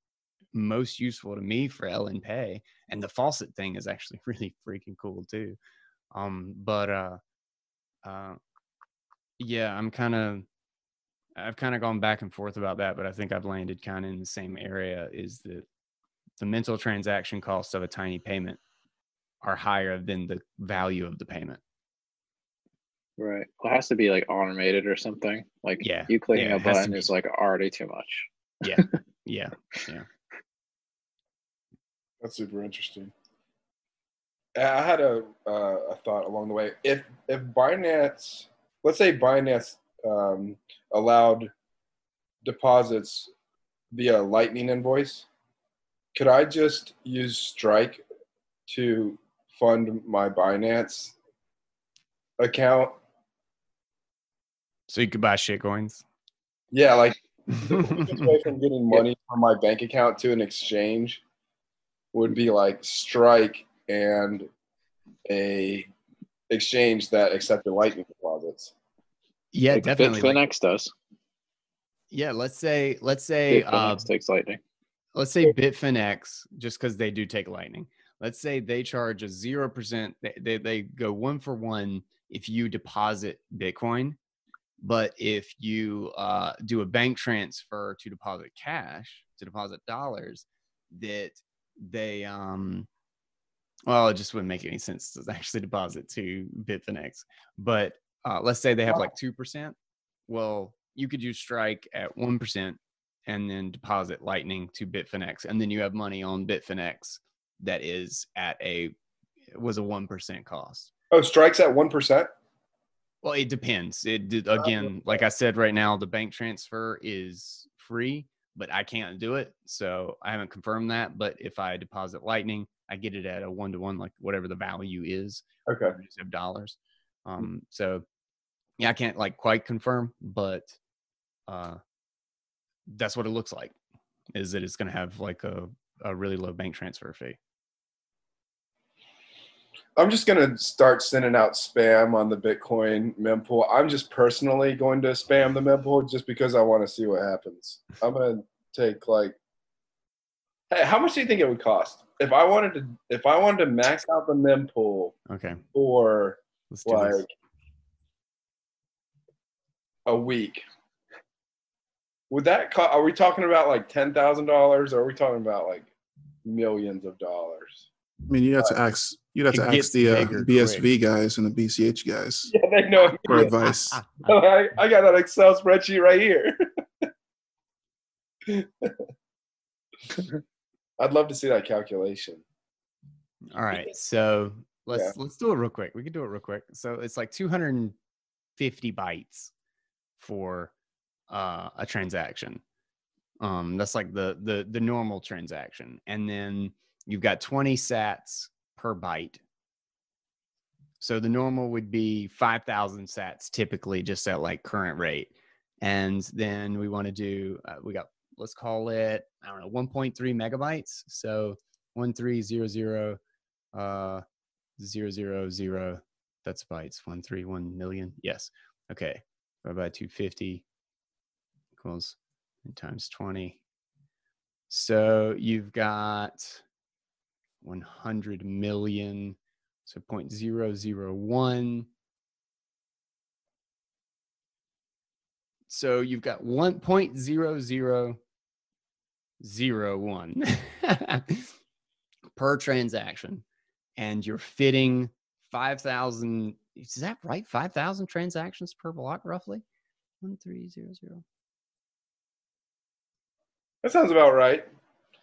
most useful to me for LN Pay. And the faucet thing is actually really freaking cool too. Um, but uh, uh, yeah, I'm kind of, I've kind of gone back and forth about that, but I think I've landed kind of in the same area. Is that the mental transaction costs of a tiny payment are higher than the value of the payment. Right. Well, it has to be like automated or something. Like Yeah, you clicking yeah, a it has to button is like already too much. Yeah, yeah. Yeah. That's super interesting. I I had a uh, a thought along the way. If if Binance, let's say Binance um, allowed deposits via Lightning invoice, could I just use Strike to fund my Binance account? So you could buy shit coins. Yeah, like the way from getting money from my bank account to an exchange would be like Strike and a exchange that accepted Lightning deposits. Yeah, Like definitely. like- Bitfinex does. yeah, let's say let's say Bitfinex uh, takes Lightning. Let's say Bitfinex, just because they do take Lightning. Let's say they charge a zero percent. They, they they go one for one if you deposit Bitcoin, but if you uh, do a bank transfer to deposit cash to deposit dollars, that they um well it just wouldn't make any sense to actually deposit to Bitfinex. But uh, let's say they have like two percent. Well, you could use Strike at one percent and then deposit Lightning to Bitfinex, and then you have money on Bitfinex that is at a was a one percent cost. Oh, Strike's at one percent. Well, it depends. It did, again, like I said, right now the bank transfer is free, but I can't do it, so I haven't confirmed that. But if I deposit Lightning, I get it at a one to one, like whatever the value is. Okay. Have dollars. Um, so yeah, I can't like quite confirm, but uh, that's what it looks like. Is that it's going to have like a a really low bank transfer fee. I'm just gonna start sending out spam on the Bitcoin mempool. I'm just personally going to spam the mempool just because I want to see what happens. I'm gonna take like, hey, how much do you think it would cost if I wanted to if I wanted to max out the mempool Okay, for let's this. like a week? Would that cost? Are we talking about like ten thousand dollars, or are we talking about like millions of dollars? I mean, you have to ask. You'd have to ask the uh, bigger BSV guys and the BCH guys Yeah, they know. for advice. I, I got that Excel spreadsheet right here. I'd love to see that calculation. All right, so let's Yeah. let's do it real quick. We can do it real quick. So it's like 250 bytes for uh, a transaction. Um, that's like the the the normal transaction, and then you've got 20 sats per byte. So the normal would be 5,000 sats typically, just at like current rate, and then we want to do uh, we got let's call it I don't know 1.3 megabytes. So one three zero zero uh zero zero zero that's bytes one three one million yes okay divided by 250 equals times 20 so you've got 100 million so 0.001 so you've got 1.0001 per transaction and you're fitting 5000 is that right? 5000 transactions per block roughly? 1300 That sounds about right.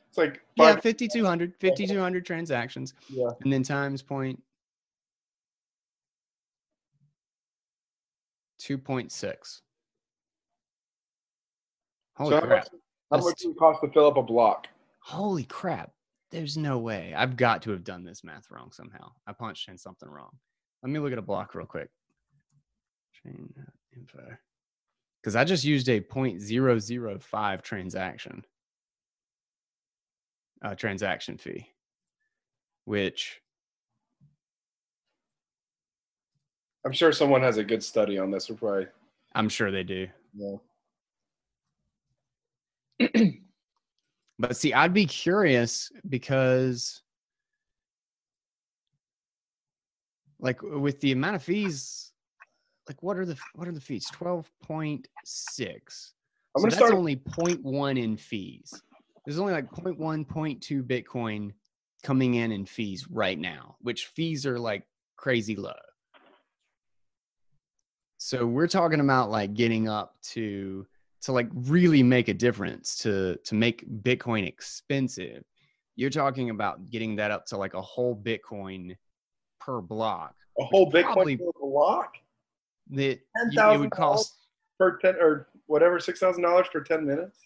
It's like yeah five, 5200 5200 transactions. Yeah. and then times point 2.6 holy So how crap. much, how much does it cost to fill up a block? holy crap. There's no way. I've got to have done this math wrong somehow. I punched in something wrong. Let me look at a block real quick. Chain info. Because i just used a 0.005 transaction uh, transaction fee which I'm sure someone has a good study on this. We're probably i'm sure they do yeah. But see, I'd be curious because, like, with the amount of fees, like what are the what are the fees? Twelve point six. I'm so gonna that's start. only 0.1 in fees. There's only like 0.1, 0.2 Bitcoin coming in in fees right now, which fees are like crazy low. So we're talking about like getting up to to like really make a difference to to make Bitcoin expensive. You're talking about getting that up to like a whole Bitcoin per block. a whole Bitcoin probably- per block. That Ten y- it would cost per ten or whatever, six thousand dollars for ten minutes.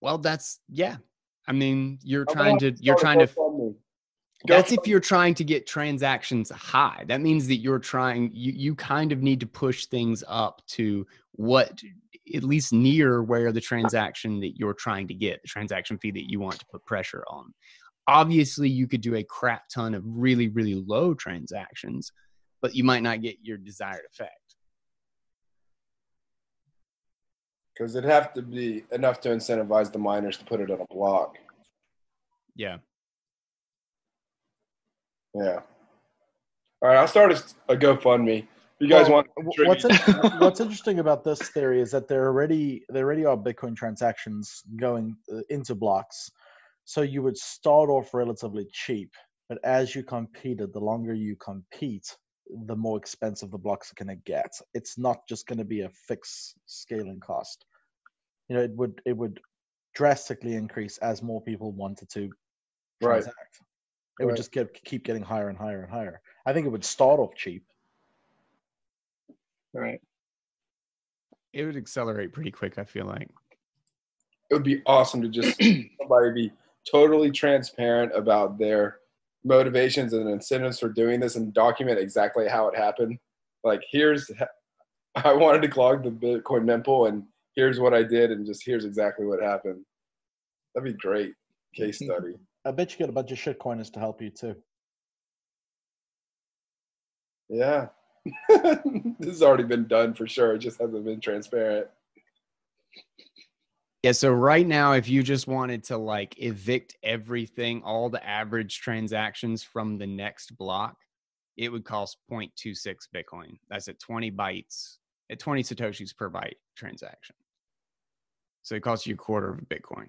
Well that's yeah. I mean, you're I'm trying to you're trying to. That's if you're trying to get transactions high. That means that you're trying, you, you kind of need to push things up to what, at least near where the transaction that you're trying to get, the transaction fee that you want to put pressure on. Obviously, you could do a crap ton of really, really low transactions, but you might not get your desired effect. Because it'd have to be enough to incentivize the miners to put it on a block. Yeah. Yeah. All right, I'll start a, a GoFundMe. If you guys Well, want, wh- what's in, what's interesting about this theory is that there already there already are Bitcoin transactions going uh, into blocks, so you would start off relatively cheap, but as you competed, the longer you compete, the more expensive the blocks are going to get. It's not just going to be a fixed scaling cost. You know, it would it would drastically increase as more people wanted to Right. transact. It would just get keep getting higher and higher and higher. I think it would start off cheap. Right. It would accelerate pretty quick, I feel like. it would be awesome to just somebody be totally transparent about their motivations and incentives for doing this and document exactly how it happened. Like, here's I wanted to clog the Bitcoin mempool, and here's what I did, and just here's exactly what happened. That'd be great case mm-hmm. study. I bet you get a bunch of shit shitcoiners to help you too. Yeah. this has already been done for sure. It just hasn't been transparent. Yeah, so right now, if you just wanted to like evict everything, all the average transactions from the next block, it would cost 0.26 Bitcoin. That's at 20 bytes, at 20 Satoshis per byte transaction. So it costs you a quarter of a Bitcoin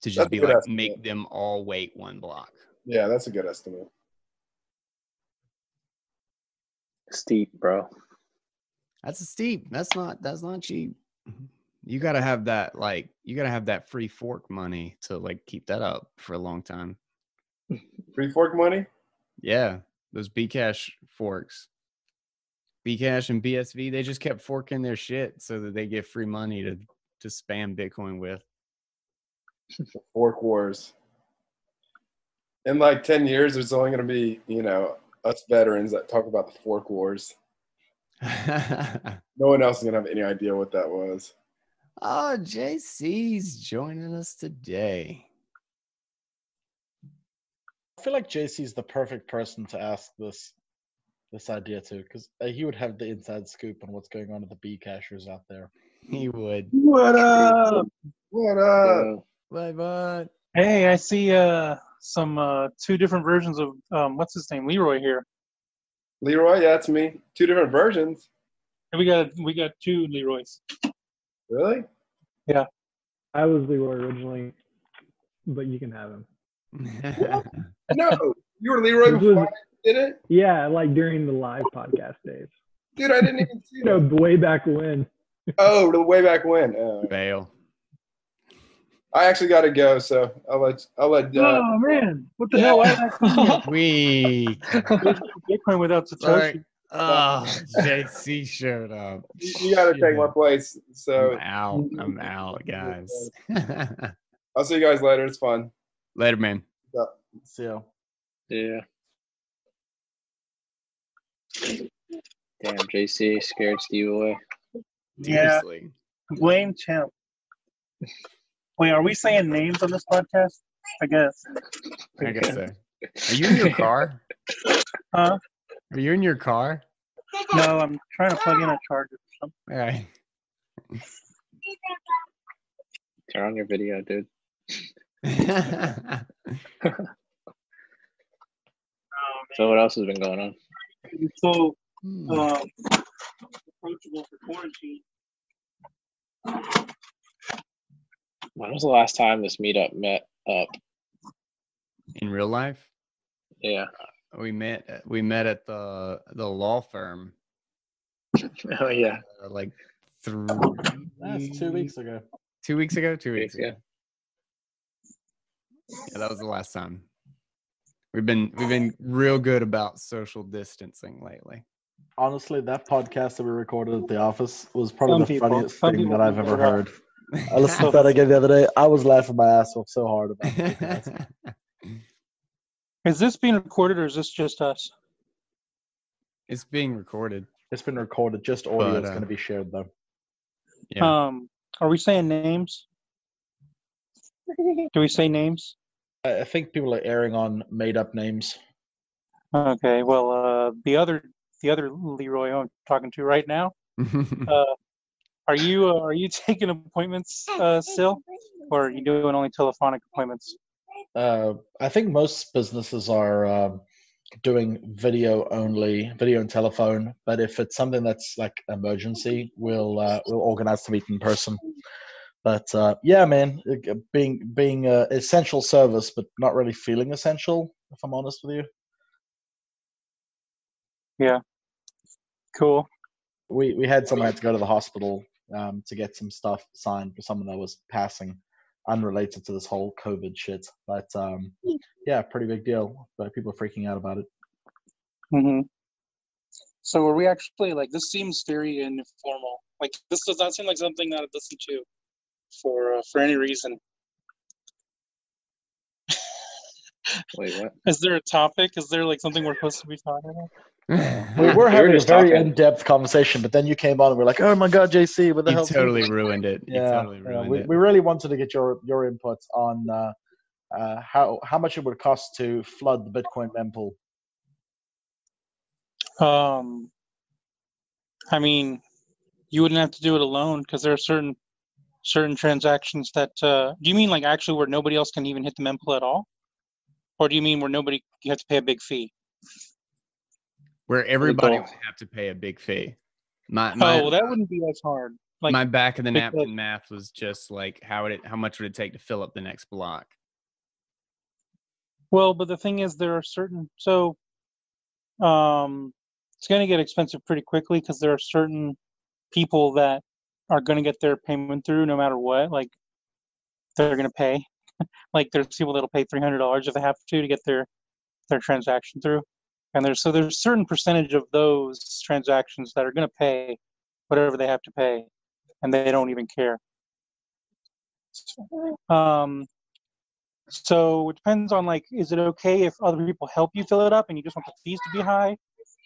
to just That's be like, estimate. make them all wait one block. Yeah, that's a good estimate. Steep, bro. That's a steep. That's not, that's not cheap. Mm-hmm. You got to have that, like, you got to have that free fork money to like keep that up for a long time. Free fork money? Yeah, those Bcash forks. Bcash and BSV, they just kept forking their shit so that they get free money to to spam Bitcoin with. Fork wars. In like 10 years, there's only going to be, you know, us veterans that talk about the fork wars. No one else is going to have any idea what that was. Oh, JC's joining us today. I feel like JC is the perfect person to ask this this idea to, because he would have the inside scoop on what's going on with the B cashers out there. He would. What up? What up? Bye bye. Hey, I see uh some uh two different versions of um what's his name? Leroy here. Leroy, yeah, that's me. Two different versions. And we got we got two Leroys. Really? Yeah. I was Leroy originally, but you can have him. No, you were Leroy This before was- I did it? Yeah, like during the live podcast days. Dude, I didn't even see You know, way back when. Oh, the way back when. Oh. Bail. I actually got to go, so I'll let I'll let uh, oh man, what the hell? I actually We. there's no Bitcoin without Satoshi. Sorry. Oh, JC showed up. you, you got to take my place. So I'm out. I'm out, guys. I'll see you guys later. It's fun. Later, man. So Yeah. Damn, JC scared Steve away. Yeah. Seriously. Blame champ. Wait, are we saying names on this podcast? I guess. I guess so. Are you in your car? Huh? Are you in your car? No, I'm trying to plug in a charger or something. All right. Turn on your video, dude. So what else has been going on? So um, approachable for quarantine. When was the last time this meetup met up? In real life, Yeah. We met. We met at the the law firm Oh yeah. uh, like three. That's two weeks ago. Two weeks ago. Two weeks Yeah. ago. Yeah, that was the last time. We've been we've been real good about social distancing lately. Honestly, that podcast that we recorded at the office was probably Some the people- funniest thing that I've ever heard. I listened to that again the other day. I was laughing my ass off so hard about it. Is this being recorded or is this just us? it's being recorded. It's been recorded. Just audio But, is uh, going to be shared though. Yeah. Um, are we saying names? Do we say names? I I think people are airing on made-up names. Okay. Well, uh, the other the other Leroy I'm talking to right now. Uh, are you uh, are you taking appointments uh, still, or are you doing only telephonic appointments? Uh, I think most businesses are um, doing video only, video and telephone. But if it's something that's like emergency, we'll uh, we'll organize to meet in person. But uh, yeah, man, uh, being being uh, essential service, but not really feeling essential. If I'm honest with you, Yeah. Cool. we we had someone had to go to the hospital um, to get some stuff signed for someone that was passing, unrelated to this whole COVID shit. But um, yeah, pretty big deal. But people are freaking out about it. hmm So are we actually like this seems very informal. Like this does not seem like something that I'd listen to for uh, for any reason. Wait, what? Is there a topic? Is there like something we're supposed to be talking about? We were having a very talking. in-depth conversation, but then you came on and we're like, "Oh my god, JC, what the you hell?" totally ruined it. You Yeah, totally yeah, we, it. we really wanted to get your your input on uh, uh, how how much it would cost to flood the Bitcoin mempool. Um, I mean, you wouldn't have to do it alone because there are certain certain transactions that. Uh, do you mean like actually where nobody else can even hit the mempool at all, or do you mean where nobody you have to pay a big fee? Where everybody would have to pay a big fee. My my, oh, well, that wouldn't be as hard. Like, my back of the because- napkin math was just like how would it how much would it take to fill up the next block? Well, but the thing is, there are certain so um, it's going to get expensive pretty quickly because there are certain people that are going to get their payment through no matter what. Like they're going to pay. like there's people that'll pay three hundred dollars if they have to to get their their transaction through, and there's so there's a certain percentage of those transactions that are going to pay whatever they have to pay, and they don't even care. Um, so it depends on like, is it okay if other people help you fill it up and you just want the fees to be high,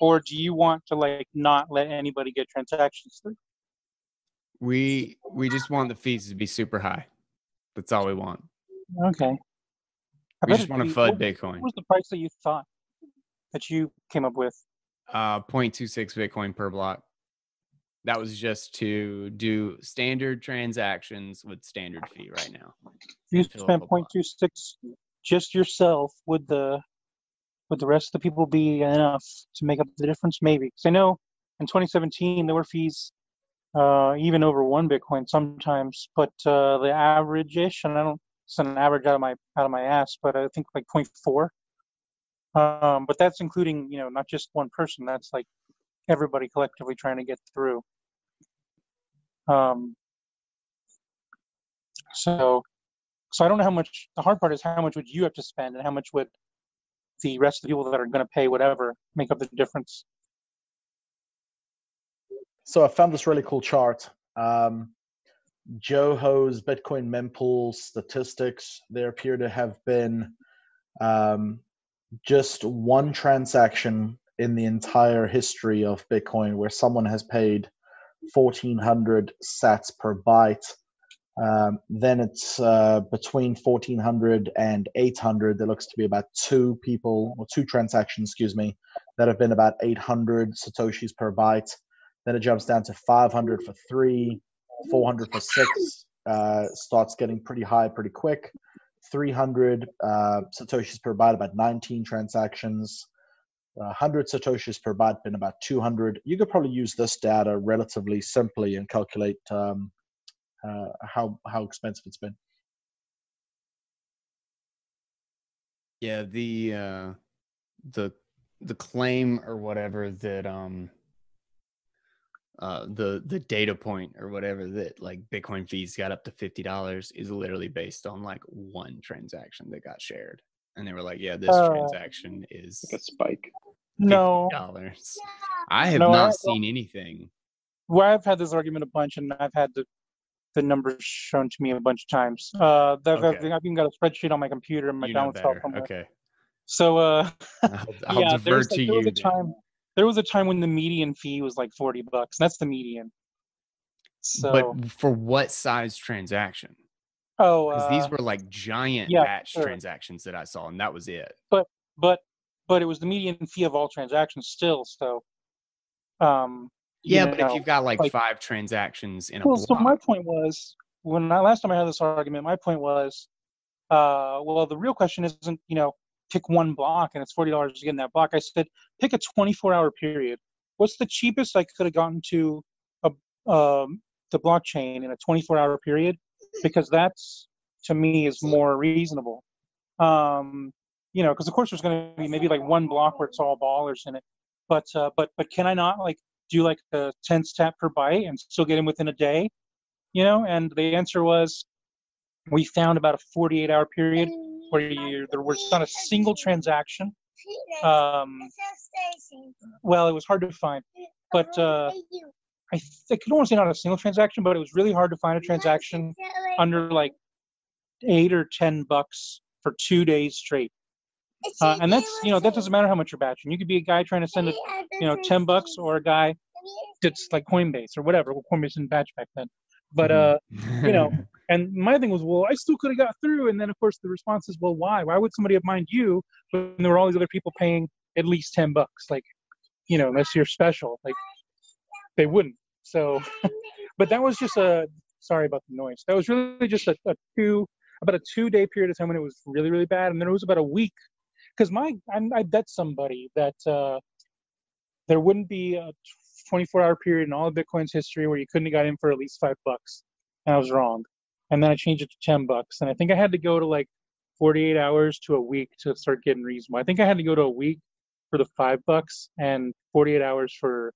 or do you want to like not let anybody get transactions through? We we just want the fees to be super high. That's all we want. Okay. I We bet just want to be- FUD Bitcoin. What was the price that you thought that you came up with? Uh 0.26 Bitcoin per block. That was just to do standard transactions with standard fee right now. You Fill up spent a block. 0.26 just yourself, would the would the rest of the people be enough to make up the difference? Maybe. Because I know in 2017 there were fees uh, even over one Bitcoin sometimes, but uh, the average-ish, and I don't it's an average out of my out of my ass, but I think like 0.4. Um, but that's including you know not just one person. That's like everybody collectively trying to get through. Um, so so I don't know how much. The hard part is how much would you have to spend, and how much would the rest of the people that are going to pay whatever make up the difference? So I found this really cool chart. Um, Johoe's Bitcoin mempool statistics. There appear to have been um, just one transaction in the entire history of Bitcoin where someone has paid 1400 sats per byte. Um, then it's uh, between 1400 and 800. There looks to be about two people, or two transactions, excuse me, that have been about 800 satoshis per byte. Then it jumps down to 500 for three, 400 for six. Uh, starts getting pretty high pretty quick. 300 uh, satoshis per byte, about 19 transactions. uh, 100 satoshis per byte been about 200 you could probably use this data relatively simply and calculate um, uh, how how expensive it's been Yeah, the uh the the claim or whatever that um uh the the data point or whatever that like Bitcoin fees got up to fifty dollars is literally based on like one transaction that got shared. And they were like, Yeah, this Uh, transaction is Like a spike. No, dollars. I have No, I- not seen anything. well, I've had this argument a bunch, and I've had the the numbers shown to me a bunch of times. Uh, that, that- Okay. I've even got a spreadsheet on my computer and my You know download file Okay. So, uh, I'll, I'll yeah, defer there's, to like, there you. was a then. There was a time when the median fee was like forty bucks. That's the median. So, But for what size transaction? oh, Because uh, these were like giant yeah, batch sure. transactions that I saw, and that was it. but but but it was the median fee of all transactions still. So, um, Yeah, but if you've got like, like- five transactions in a Well, so my point was when I last time I had this argument, my point was, uh, well, the real question isn't, you know, pick one block and it's forty dollars to get in that block. I said pick a twenty-four hour period. What's the cheapest I could have gotten to a, um, the blockchain in a twenty-four hour period? Because that's to me is more reasonable. Um, you know, because of course there's going to be maybe like one block where it's all ballers in it, but uh, but but can I not like do like a 10 sat per byte and still get in within a day? You know, and the answer was we found about a 48 hour period where you, there was not a single transaction. Um, well, it was hard to find, but uh, I, th- I could almost say not a single transaction, but it was really hard to find a transaction under like eight or 10 bucks for two days straight. Uh, and that's, you know, that doesn't matter how much you're batching. You could be a guy trying to send it, you know, 10 bucks or a guy that's like Coinbase or whatever. Well, Coinbase didn't batch back then. But, uh, you know, and my thing was, well, I still could have got through. And then, of course, the response is, well, why? Why would somebody have mined you when there were all these other people paying at least 10 bucks? Like, you know, unless you're special, like they wouldn't. So, but that was just a, sorry about the noise. That was really just a, a two, about a two day period of time when it was really, really bad. And then it was about a week. Cause my, I, I bet somebody that, uh, there wouldn't be a 24 hour period in all of Bitcoin's history where you couldn't have got in for at least five bucks. And I was wrong. And then I changed it to 10 bucks. And I think I had to go to like 48 hours to a week to start getting reasonable. I think I had to go to a week for the five bucks and 48 hours for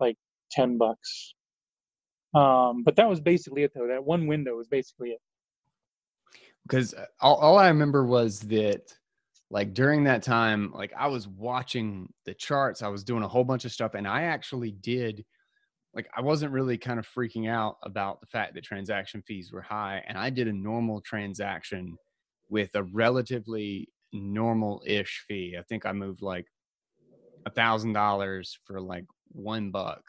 like 10 bucks. Um, but that was basically it though. That one window was basically it. because uh, all, all I remember was that like during that time, like I was watching the charts, I was doing a whole bunch of stuff, and I actually did like I wasn't really kind of freaking out about the fact that transaction fees were high, and I did a normal transaction with a relatively normal-ish fee. I think I moved like a thousand dollars for like one buck,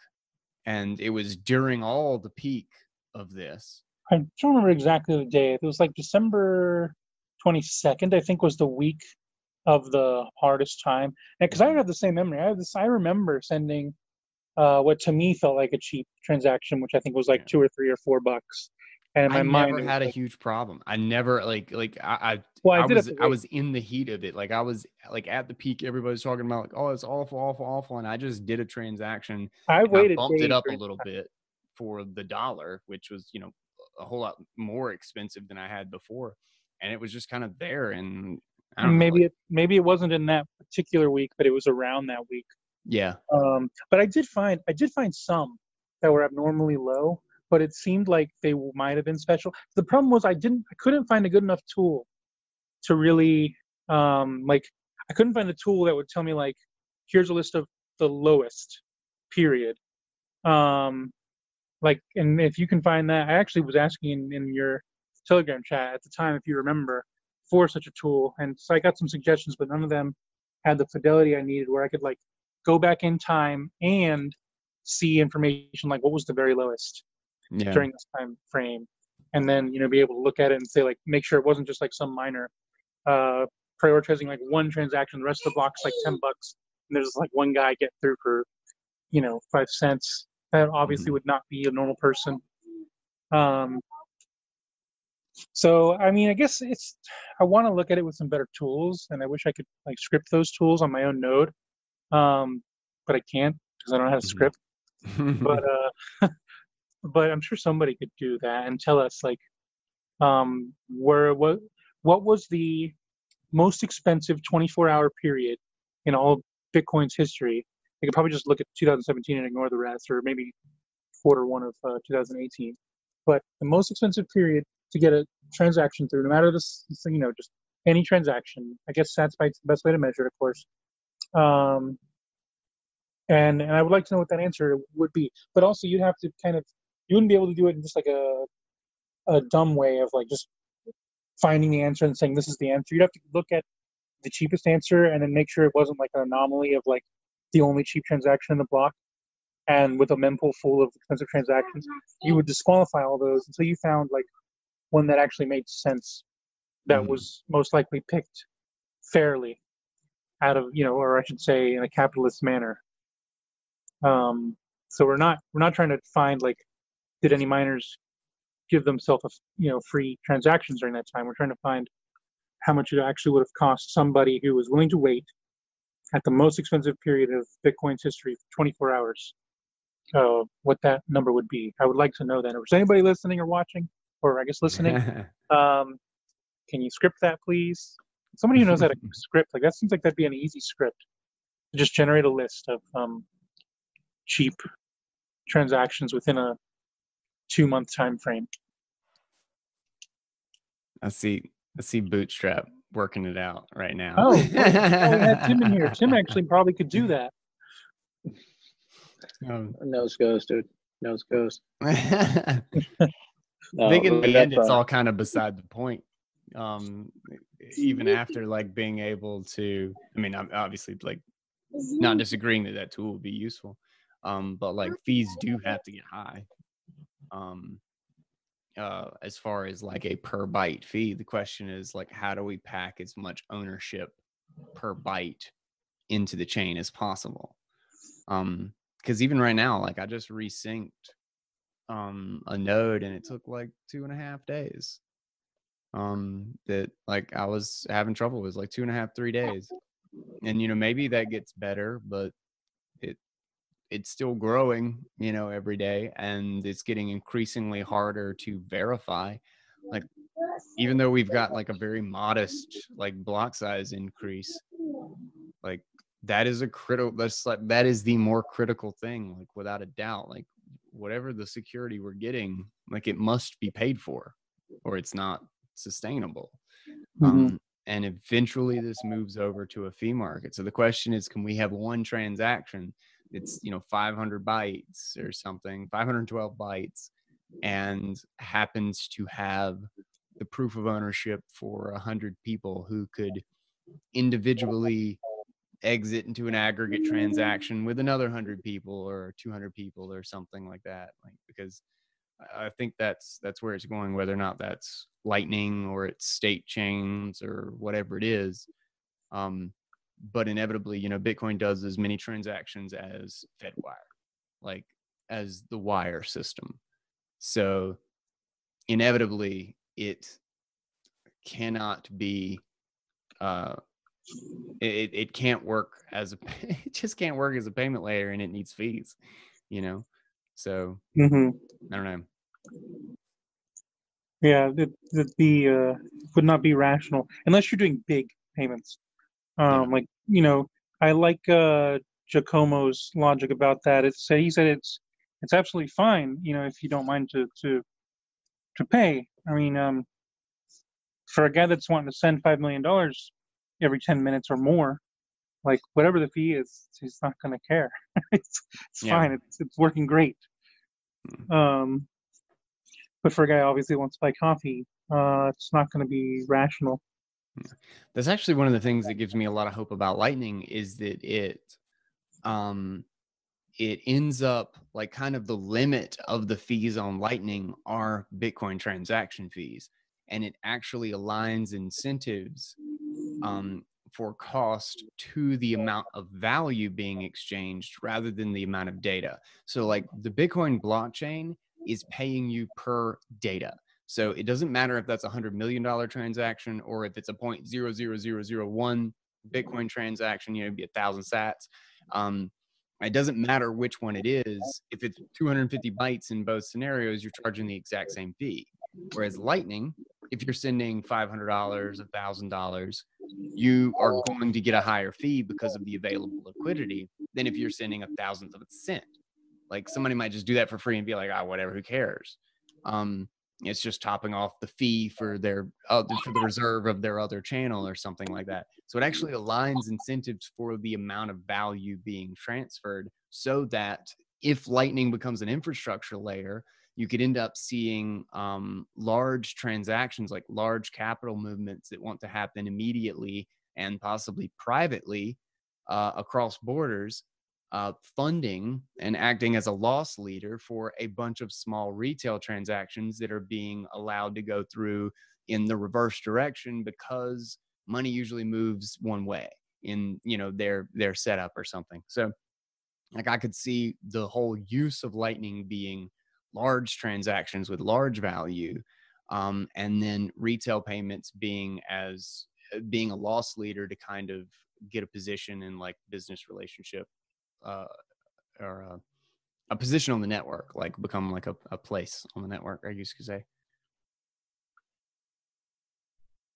and it was during all the peak of this. I don't remember exactly the day. It was like December 22nd, I think was the week of the hardest time. Because I don't have the same memory. I have this. I remember sending uh, what to me felt like a cheap transaction, which I think was like Yeah. two or three or four bucks. And in my I mind, never had a huge problem. I never like like I I, well, I, I was I was in the heat of it. Like I was like at the peak. Everybody's talking about like oh it's awful awful awful, and I just did a transaction. I and I waited. bumped it up a little bit for the dollar, which was you know a whole lot more expensive than I had before, and it was just kind of there. And I don't know, Maybe like- it maybe it wasn't in that particular week, but it was around that week. Yeah Um, but I did find I did find some that were abnormally low, but it seemed like they might have been special. The problem was I didn't I couldn't find a good enough tool to really um, like I couldn't find a tool that would tell me like here's a list of the lowest period. Um, like and if you can find that, I actually was asking in, in your Telegram chat at the time if you remember for such a tool, and so I got some suggestions, but none of them had the fidelity I needed where I could like go back in time and see information like what was the very lowest yeah. during this time frame. And then you know be able to look at it and say like make sure it wasn't just like some minor uh prioritizing like one transaction the rest of the block's like 10 bucks and there's like one guy get through for you know five cents. That obviously would not be a normal person. Um so i mean i guess it's i want to look at it with some better tools and i wish i could like script those tools on my own node um, but I can't because I don't have a Mhm. script. But uh, but I'm sure somebody could do that and tell us like, um, where what what was the most expensive 24 hour period in all Bitcoin's history? They could probably just look at 2017 and ignore the rest, or maybe quarter one of uh, 2018. But the most expensive period to get a transaction through, no matter this, you know, just any transaction. I guess SatsByte's the best way to measure it, of course. Um, and and I would like to know what that answer would be. But also, you'd have to kind of you wouldn't be able to do it in just like a a dumb way of like just finding the answer and saying this is the answer. You'd have to look at the cheapest answer and then make sure it wasn't like an anomaly of like the only cheap transaction in the block. And with a mempool full of expensive transactions, you would disqualify all those until you found like one that actually made sense, that Mhm. was most likely picked fairly out of you know, or I should say, in a capitalist manner. Um, so we're not we're not trying to find like did any miners give themselves a, you know free transactions during that time. We're trying to find how much it actually would have cost somebody who was willing to wait at the most expensive period of Bitcoin's history 24 hours. Uh, what that number would be. I would like to know that. Or is anybody listening or watching, or I guess listening? um, can you script that, please? Somebody who knows how to script, like that seems like that'd be an easy script. To just generate a list of um, cheap transactions within a two-month time frame. I see. I see Bootstrap working it out right now. Oh, oh, we had Tim in here. Tim actually probably could do that. Um, Nose goes, dude. Nose goes. I No, think in the end, it's uh, all kind of beside the point. Um, even after like being able to, I mean, I'm obviously like not disagreeing that that tool would be useful, um, but like fees do have to get high. Um, uh, as far as like a per byte fee, the question is like, how do we pack as much ownership per byte into the chain as possible? Um, because even right now, like I just resynced um a node and it took like two and a half days um that like i was having trouble with like two and a half three days. And you know maybe that gets better but it it's still growing you know every day and it's getting increasingly harder to verify. Like even though we've got like a very modest like block size increase like that is a critical that's like that is the more critical thing like without a doubt. Like whatever the security we're getting like it must be paid for or it's not sustainable. Um, and eventually this moves over to a fee market. So the question is can we have one transaction it's you know 500 bytes or something 512 bytes and happens to have the proof of ownership for 100 people who could individually exit into an aggregate transaction with another 100 people or 200 people or something like that? Like because I- think that's that's where it's going whether or not that's lightning or it's state chains or whatever it is. Um but inevitably you know bitcoin does as many transactions as fedwire like as the wire system. So inevitably it cannot be uh it, it can't work as a it just can't work as a payment layer and it needs fees you know so hmm i don't know Yeah, that that be uh, would not be rational unless you're doing big payments. Um, like you know, I like uh, Giacomo's logic about that. It's he said it's it's absolutely fine, you know, if you don't mind to to to pay. I mean, um, for a guy that's wanting to send five million dollars every ten minutes or more, like whatever the fee is, he's not going to care. it's it's Yeah. fine. It's it's working great. Um, but for a guy who obviously wants to buy coffee, uh, it's not going to be rational. that's actually one of the things that gives me a lot of hope about lightning is that it um it ends up like kind of the limit of the fees on lightning are bitcoin transaction fees and it actually aligns incentives um, for cost to the amount of value being exchanged rather than the amount of data so like the bitcoin blockchain is paying you per data so it doesn't matter if that's a hundred million dollar transaction or if it's a point zero zero zero zero one Bitcoin transaction, you know, it'd be a thousand sats. Um, it doesn't matter which one it is. If it's 250 bytes in both scenarios, you're charging the exact same fee. Whereas Lightning, if you're sending $500, $1,000, you are going to get a higher fee because of the available liquidity than if you're sending a thousandth of a cent. Like somebody might just do that for free and be like, ah, whatever, who cares? Um, it's just topping off the fee for their uh, for the reserve of their other channel or something like that. So it actually aligns incentives for the amount of value being transferred, so that if Lightning becomes an infrastructure layer, you could end up seeing um, large transactions, like large capital movements that want to happen immediately and possibly privately uh, across borders uh, funding and acting as a loss leader for a bunch of small retail transactions that are being allowed to go through in the reverse direction because money usually moves one way in you know their their setup or something. So like i could see the whole use of lightning being large transactions with large value um, and then retail payments being as uh, being a loss leader to kind of get a position in like business relationship uh, or a, a, position on the network, like become like a, a place on the network. I used could say.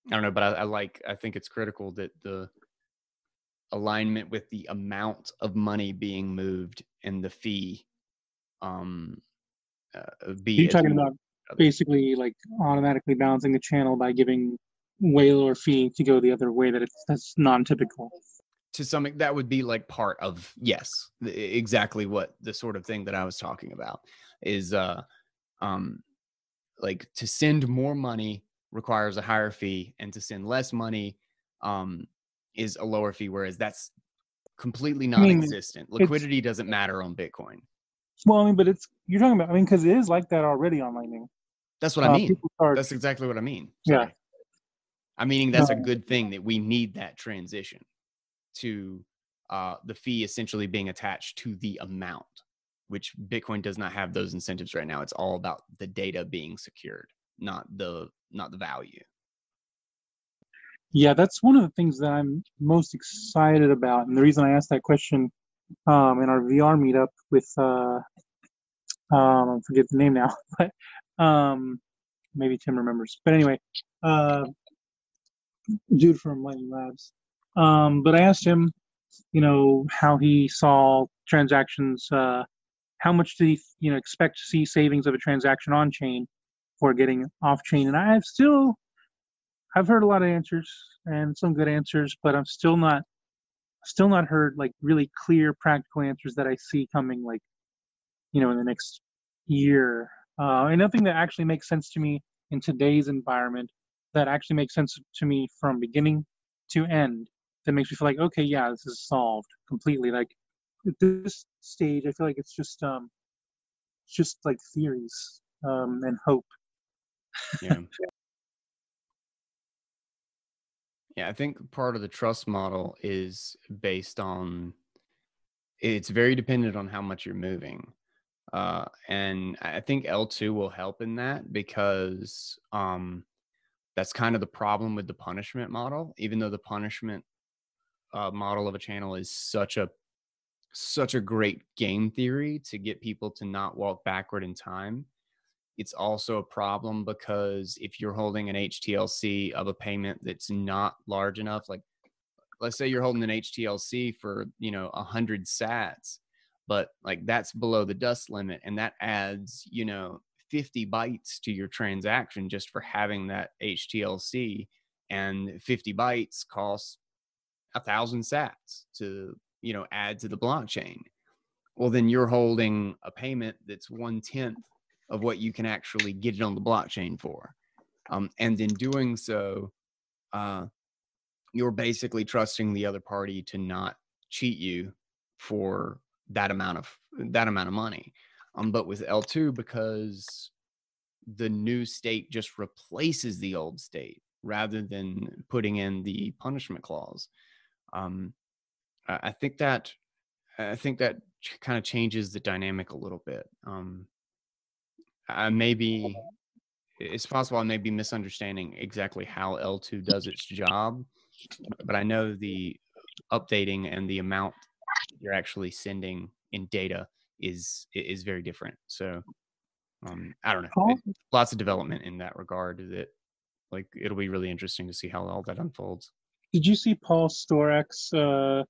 I don't know, but I, I like. I think it's critical that the alignment with the amount of money being moved and the fee um uh, be you talking about basically like automatically balancing the channel by giving way lower fee to go the other way that it's that's non-typical. To some that would be like part of yes exactly what the sort of thing that i was talking about is uh um like to send more money requires a higher fee and to send less money um is a lower fee whereas that's completely non-existent I mean, liquidity doesn't matter on bitcoin well i mean but it's you're talking about i mean because it is like that already on lightning that's what uh, i mean that's exactly what i mean Sorry. yeah i'm meaning that's a good thing that we need that transition to uh, the fee essentially being attached to the amount, which Bitcoin does not have those incentives right now. It's all about the data being secured, not the not the value. Yeah, that's one of the things that I'm most excited about, and the reason I asked that question um, in our VR meetup with uh, um, I forget the name now, but um, maybe Tim remembers. But anyway, uh, dude from Lightning Labs. Um, but I asked him, you know, how he saw transactions. Uh, how much did he, you know, expect to see savings of a transaction on chain for getting off chain? And I've still, I've heard a lot of answers and some good answers, but I'm still not, still not heard like really clear practical answers that I see coming like, you know, in the next year. Uh, and nothing that actually makes sense to me in today's environment that actually makes sense to me from beginning to end that makes me feel like okay yeah this is solved completely. Like at this stage i feel like it's just um it's just like theories um and hope. Yeah yeah i think part of the trust model is based on it's very dependent on how much you're moving uh, and i think eltoo will help in that because um, that's kind of the problem with the punishment model even though the punishment uh, model of a channel is such a such a great game theory to get people to not walk backward in time. It's also a problem because if you're holding an HTLC of a payment that's not large enough, like let's say you're holding an HTLC for, you know, a hundred sats, but like that's below the dust limit and that adds, you know, 50 bytes to your transaction just for having that HTLC and 50 bytes costs a thousand sats to you know add to the blockchain. Well then you're holding a payment that's one tenth of what you can actually get it on the blockchain for um, and in doing so uh, you're basically trusting the other party to not cheat you for that amount of that amount of money um, but with eltoo because the new state just replaces the old state rather than putting in the punishment clause um, I think that I think that kind of changes the dynamic a little bit. Um, I may be, it's possible I may be misunderstanding exactly how eltoo does its job, but I know the updating and the amount you're actually sending in data is is very different. So um, I don't know. Lots of development in that regard. That like it'll be really interesting to see how all that unfolds. Did you see Paul Storax? Uh,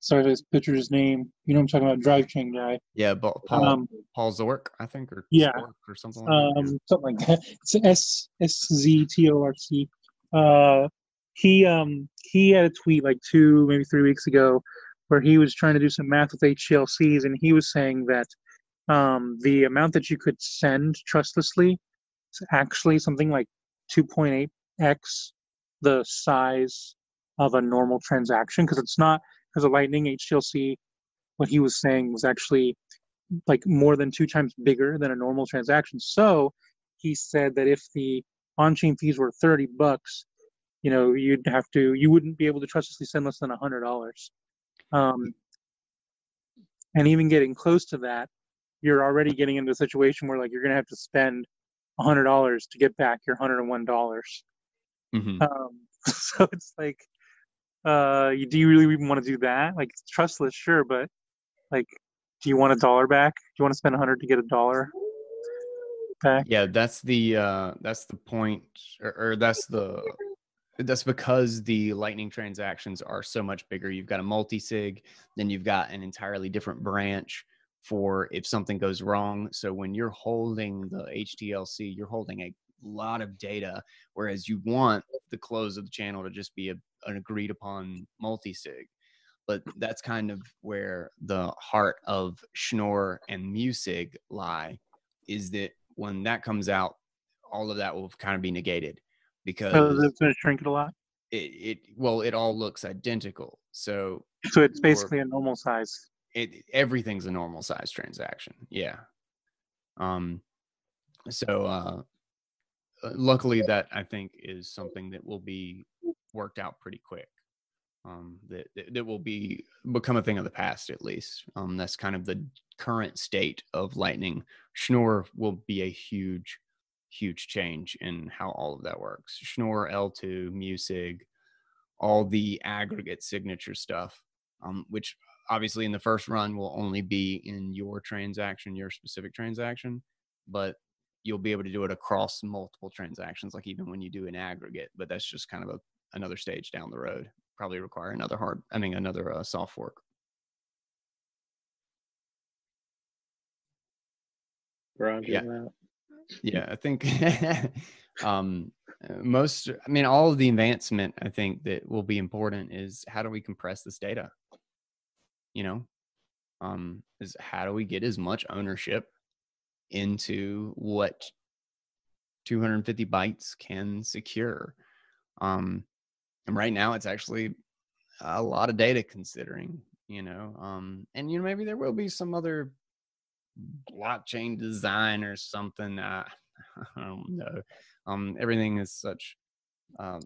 sorry if I butchered his name. You know what I'm talking about, drive chain guy. Yeah, but Paul Um, Paul Zork, I think, or yeah. Zork or something like that. um, something like that. It's S S Z T O R C. Uh, he um he had a tweet like two maybe three weeks ago where he was trying to do some math with HTLCs and he was saying that um the amount that you could send trustlessly is actually something like 2.8x the size of a normal transaction because it's not because a Lightning HTLC. What he was saying was actually like more than two times bigger than a normal transaction. So he said that if the on-chain fees were 30 bucks, you know, you'd have to, you wouldn't be able to trustlessly send less than a hundred dollars. Um, and even getting close to that, you're already getting into a situation where like you're gonna have to spend a hundred dollars to get back your hundred and one dollars. Mhm. Um, so it's like, uh, do you really even want to do that? Like it's trustless, sure, but like, do you want a dollar back? Do you want to spend a hundred to get a dollar back? Yeah, that's the uh that's the point or, or that's the that's because the lightning transactions are so much bigger. You've got a multi-sig, then you've got an entirely different branch for if something goes wrong. So when you're holding the HTLC, you're holding a lot of data, whereas you want the close of the channel to just be a, an agreed upon multi-sig. But that's kind of where the heart of Schnorr and Musig lie, is that when that comes out, all of that will kind of be negated because that's going to shrink it a lot. it, it well it all looks identical. So So it's basically a normal size. it everything's a normal size transaction. Yeah. Um so uh uh, luckily that I think is something that will be worked out pretty quick. Um that that will be become a thing of the past at least. Um that's kind of the current state of lightning. Schnorr will be a huge huge change in how all of that works. Schnorr eltoo Musig all the aggregate signature stuff um, which obviously in the first run will only be in your transaction, your specific transaction, but you'll be able to do it across multiple transactions, like even when you do an aggregate. But that's just kind of a, another stage down the road. Probably require another hard, I mean, another uh, soft fork. Roger Yeah. that. Yeah, I think um, most, I mean, all of the advancement I think that will be important is how do we compress this data? You know, um, is how do we get as much ownership into what 250 bytes can secure? Um, and right now, it's actually a lot of data considering, you know, um, and you know maybe there will be some other blockchain design or something. Uh, I don't know. Um, everything is such um,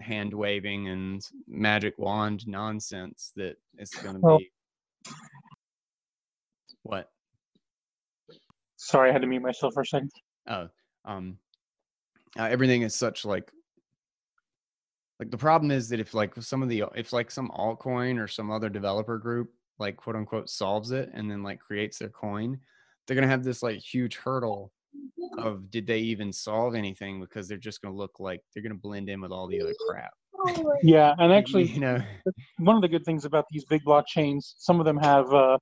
hand waving and magic wand nonsense that it's going to be. What? Sorry, I had to mute myself for a second. Oh, um, uh, everything is such like. Like the problem is that if like some of the if like some altcoin or some other developer group like quote unquote solves it and then like creates their coin, they're gonna have this like huge hurdle of did they even solve anything because they're just gonna look like they're gonna blend in with all the other crap. Yeah, and actually, you know, one of the good things about these big blockchains, some of them have, uh,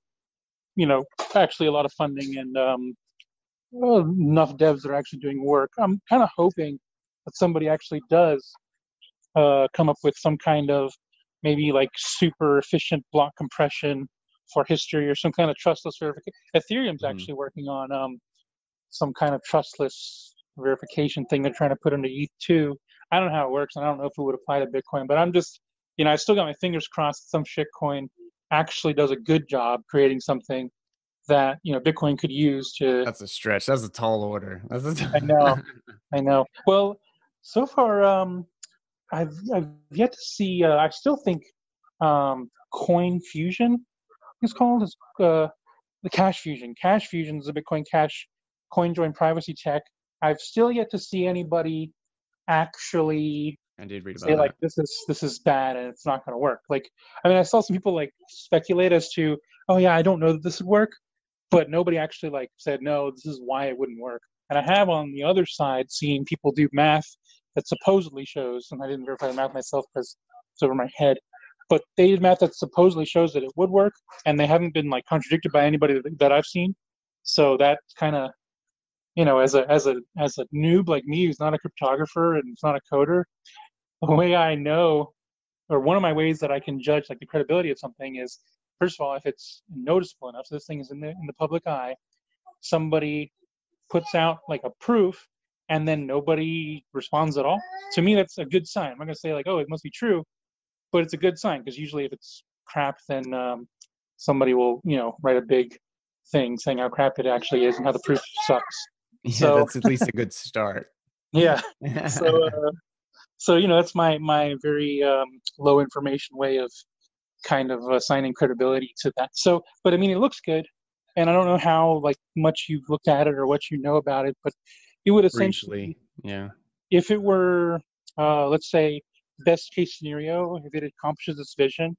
you know, actually a lot of funding and um, well, enough devs that are actually doing work. I'm kind of hoping that somebody actually does uh, come up with some kind of maybe like super efficient block compression for history or some kind of trustless verification. Ethereum's Mhm. actually working on um, some kind of trustless verification thing they're trying to put into ETH2. I don't know how it works, and I don't know if it would apply to Bitcoin, but I'm just, you know, I still got my fingers crossed that some shitcoin actually does a good job creating something that you know Bitcoin could use to. that's a stretch. That's a tall order. That's a I know. I know. Well, so far, um, I've I've yet to see. Uh, I still think um, Coin Fusion is called is uh, the Cash Fusion. Cash Fusion is a Bitcoin Cash coin join privacy tech. I've still yet to see anybody actually I did read about say that. like this is this is bad and it's not going to work. Like I mean, I saw some people like speculate as to, oh yeah, I don't know that this would work, but nobody actually like said no, this is why it wouldn't work. And I have on the other side seen people do math that supposedly shows, and I didn't verify the math myself because it's over my head, but they did math that supposedly shows that it would work, and they haven't been like contradicted by anybody that, I've seen. So that kind of, you know, as a as a as a noob like me who's not a cryptographer and it's not a coder, the way I know, or one of my ways that I can judge like the credibility of something is, first of all, if it's noticeable enough, so this thing is in the in the public eye, somebody puts out like a proof, and then nobody responds at all. To me, that's a good sign. I'm not gonna say like, oh, it must be true, but it's a good sign because usually if it's crap, then um, somebody will you know write a big thing saying how crap it actually is and how the proof sucks. yeah, so- that's at least a good start. Yeah. so uh, so you know that's my my very um, low information way of kind of assigning credibility to that so but i mean it looks good and i don't know how like much you've looked at it or what you know about it but it would essentially briefly, yeah. if it were uh, let's say best case scenario if it accomplishes its vision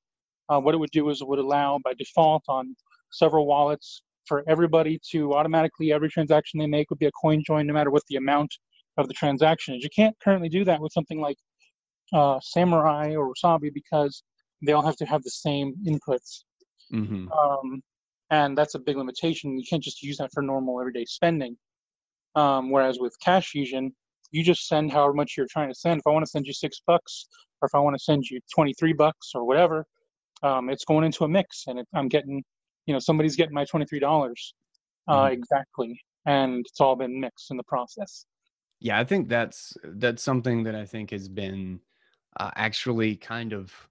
uh, what it would do is it would allow by default on several wallets for everybody to automatically every transaction they make would be a coin join no matter what the amount of the transaction is you can't currently do that with something like uh, Samourai or wasabi because they all have to have the same inputs hmm um, and that's a big limitation. You can't just use that for normal everyday spending. Um, whereas with Cash Fusion, you just send however much you're trying to send. If I want to send you six bucks, or if I want to send you 23 bucks, or whatever, um, it's going into a mix, and it, I'm getting, you know, somebody's getting my 23 dollars uh, Mhm. exactly, and it's all been mixed in the process. Yeah, I think that's that's something that I think has been uh, actually kind of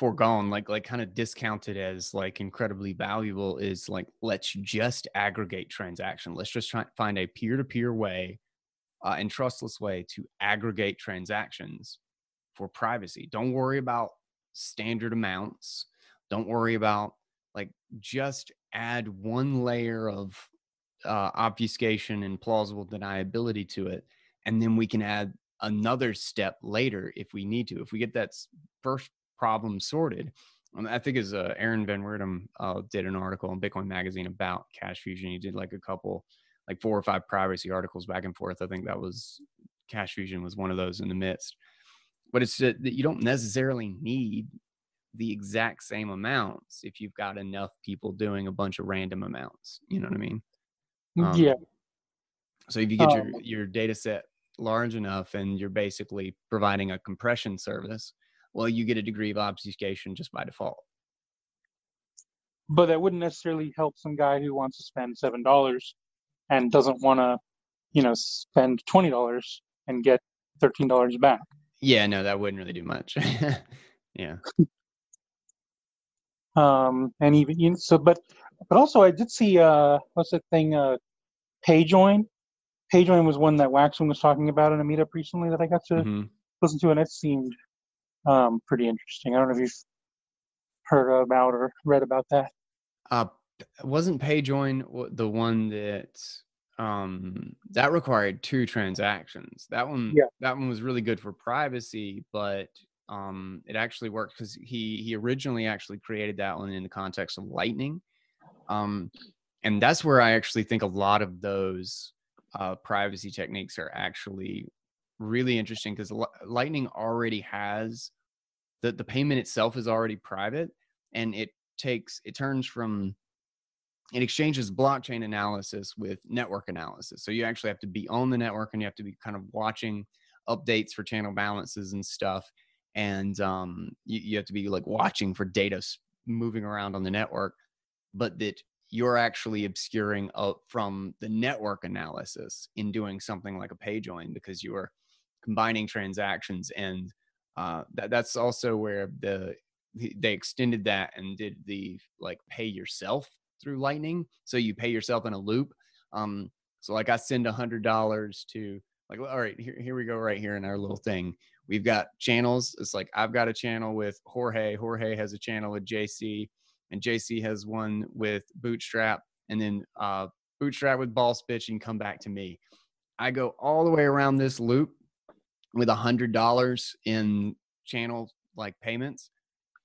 foregone, like like kind of discounted as like incredibly valuable. Is like let's just aggregate transaction. Let's just try find a peer to peer way uh, and trustless way to aggregate transactions for privacy. Don't worry about standard amounts. Don't worry about like just add one layer of uh, obfuscation and plausible deniability to it and then we can add another step later if we need to if we get that first problem sorted. Um, i think as uh, Aaron van Wirdum, uh, did an article in bitcoin magazine about cash fusion. He did like a couple like four or five privacy articles back and forth. I think that was cash fusion was one of those in the midst. But it's that you don't necessarily need the exact same amounts if you've got enough people doing a bunch of random amounts. You know what i mean? Um, yeah, so if you get your Um, your data set large enough and you're basically providing a compression service, well, you get a degree of obfuscation just by default. but that wouldn't necessarily help some guy who wants to spend seven dollars and doesn't want to, you know, spend twenty dollars and get thirteen dollars back. Yeah, no, that wouldn't really do much. yeah. um and even you know, so but but also i did see uh what's that thing uh payjoin payjoin was one that waxman was talking about in a meetup recently that i got to Mhm. listen to and it seemed um pretty interesting i don't know if you've heard about or read about that Uh, wasn't PayJoin the one that um that required two transactions? That one, Yeah. that one was really good for privacy, but um it actually worked because he he originally actually created that one in the context of Lightning, um, and that's where I actually think a lot of those uh, privacy techniques are actually really interesting because Lightning already has the the payment itself is already private, and it takes it turns from it exchanges blockchain analysis with network analysis. So you actually have to be on the network and you have to be kind of watching updates for channel balances and stuff. And um, you, you have to be like watching for data moving around on the network, but that you're actually obscuring uh, from the network analysis in doing something like a pay join because you are combining transactions and uh, that, that's also where the they extended that and did the like pay yourself through lightning. So you pay yourself in a loop. Um so like i send a hundred dollars to like all right here, here we go right here in our little thing. We've got channels. It's like i've got a channel with jorge. Jorge has a channel with jc and jc has one with bootstrap and then uh bootstrap with Boss Bitch and come back to me. I go all the way around this loop with a hundred dollars in channel like payments,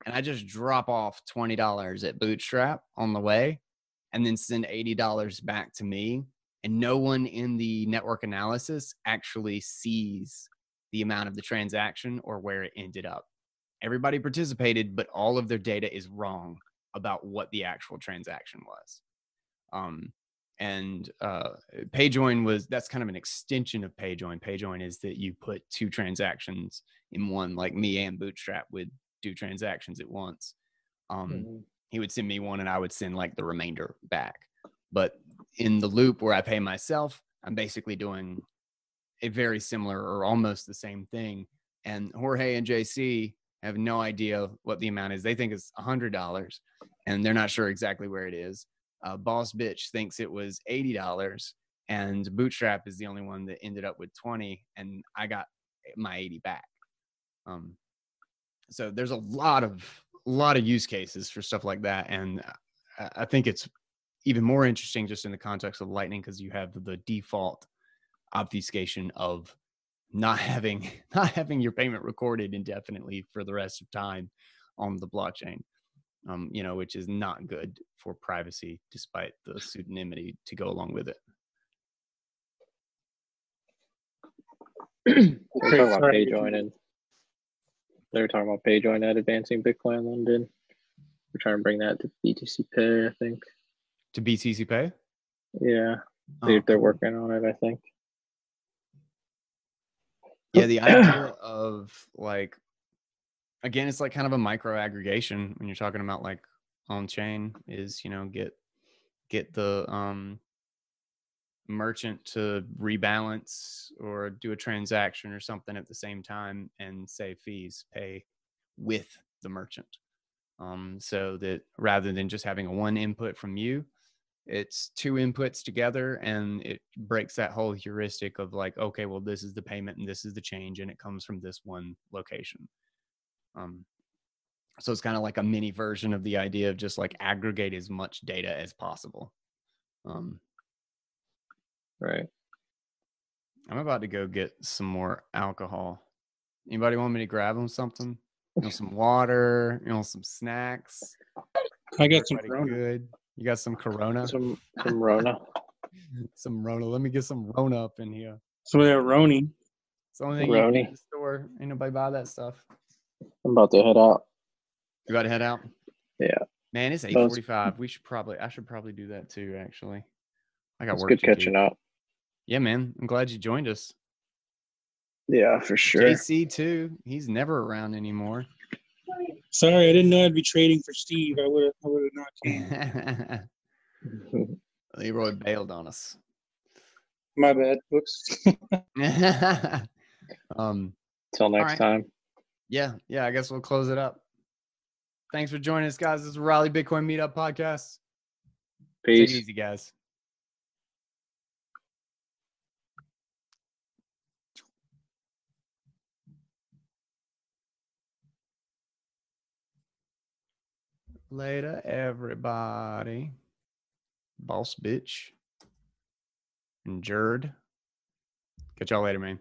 and I just drop off twenty dollars at Bootstrap on the way, and then send eighty dollars back to me, and no one in the network analysis actually sees the amount of the transaction or where it ended up. Everybody participated, but all of their data is wrong about what the actual transaction was. Um, and uh, PayJoin was that's kind of an extension of PayJoin. PayJoin is that you put two transactions in one, like me and Bootstrap would do transactions at once. Um, Mhm. He would send me one, and I would send like the remainder back. But in the loop where I pay myself, I'm basically doing a very similar or almost the same thing. And Jorge and JC have no idea what the amount is. They think it's a hundred dollars, and they're not sure exactly where it is. Uh, Boss Bitch thinks it was eighty dollars, and Bootstrap is the only one that ended up with twenty, and I got my eighty back. Um, so there's a lot of lot of use cases for stuff like that, and I, I think it's even more interesting just in the context of Lightning because you have the default obfuscation of not having not having your payment recorded indefinitely for the rest of time on the blockchain um, you know which is not good for privacy despite the pseudonymity to go along with it They were Great, talking about sorry. PayJoin and they were talking about PayJoin at Advancing Bitcoin London. We're trying to bring that to BTC Pay, I think. to btc pay Yeah, Oh, they, they're cool. working on it. I think. yeah the idea of like again it's like kind of a micro aggregation when you're talking about like on chain is you know get get the um merchant to rebalance or do a transaction or something at the same time and save fees pay with the merchant. Um so that rather than just having a one input from you it's two inputs together and it breaks that whole heuristic of like okay well this is the payment and this is the change and it comes from this one location um so it's kind of like a mini version of the idea of just like aggregate as much data as possible um Right. i'm about to go get some more alcohol anybody want me to grab them something you know some water you know some snacks I got some Corona. good you got some corona Some some Rona. some rona let me get some rona up in here Some of that Roni. It's the only thing you can get Roni. in the store. Ain't nobody buy that stuff. I'm about to head out. You got to head out. Yeah. Man, it's eight forty-five. We should probably. I should probably do that too. Actually, I got It's work. good to do. catching up. Yeah, man. I'm glad you joined us. Yeah, for sure. JC too. He's never around anymore. Sorry, I didn't know I'd be trading for Steve. I would have I would have not came. Leroy bailed on us. My bad. Whoops. um. Till next right. time. Yeah. Yeah. I guess we'll close it up. Thanks for joining us, guys. This is Raleigh Bitcoin Meetup Podcast. Take it Peace. easy, guys. Later, everybody. Boss bitch. And Jerd. Catch y'all later, man.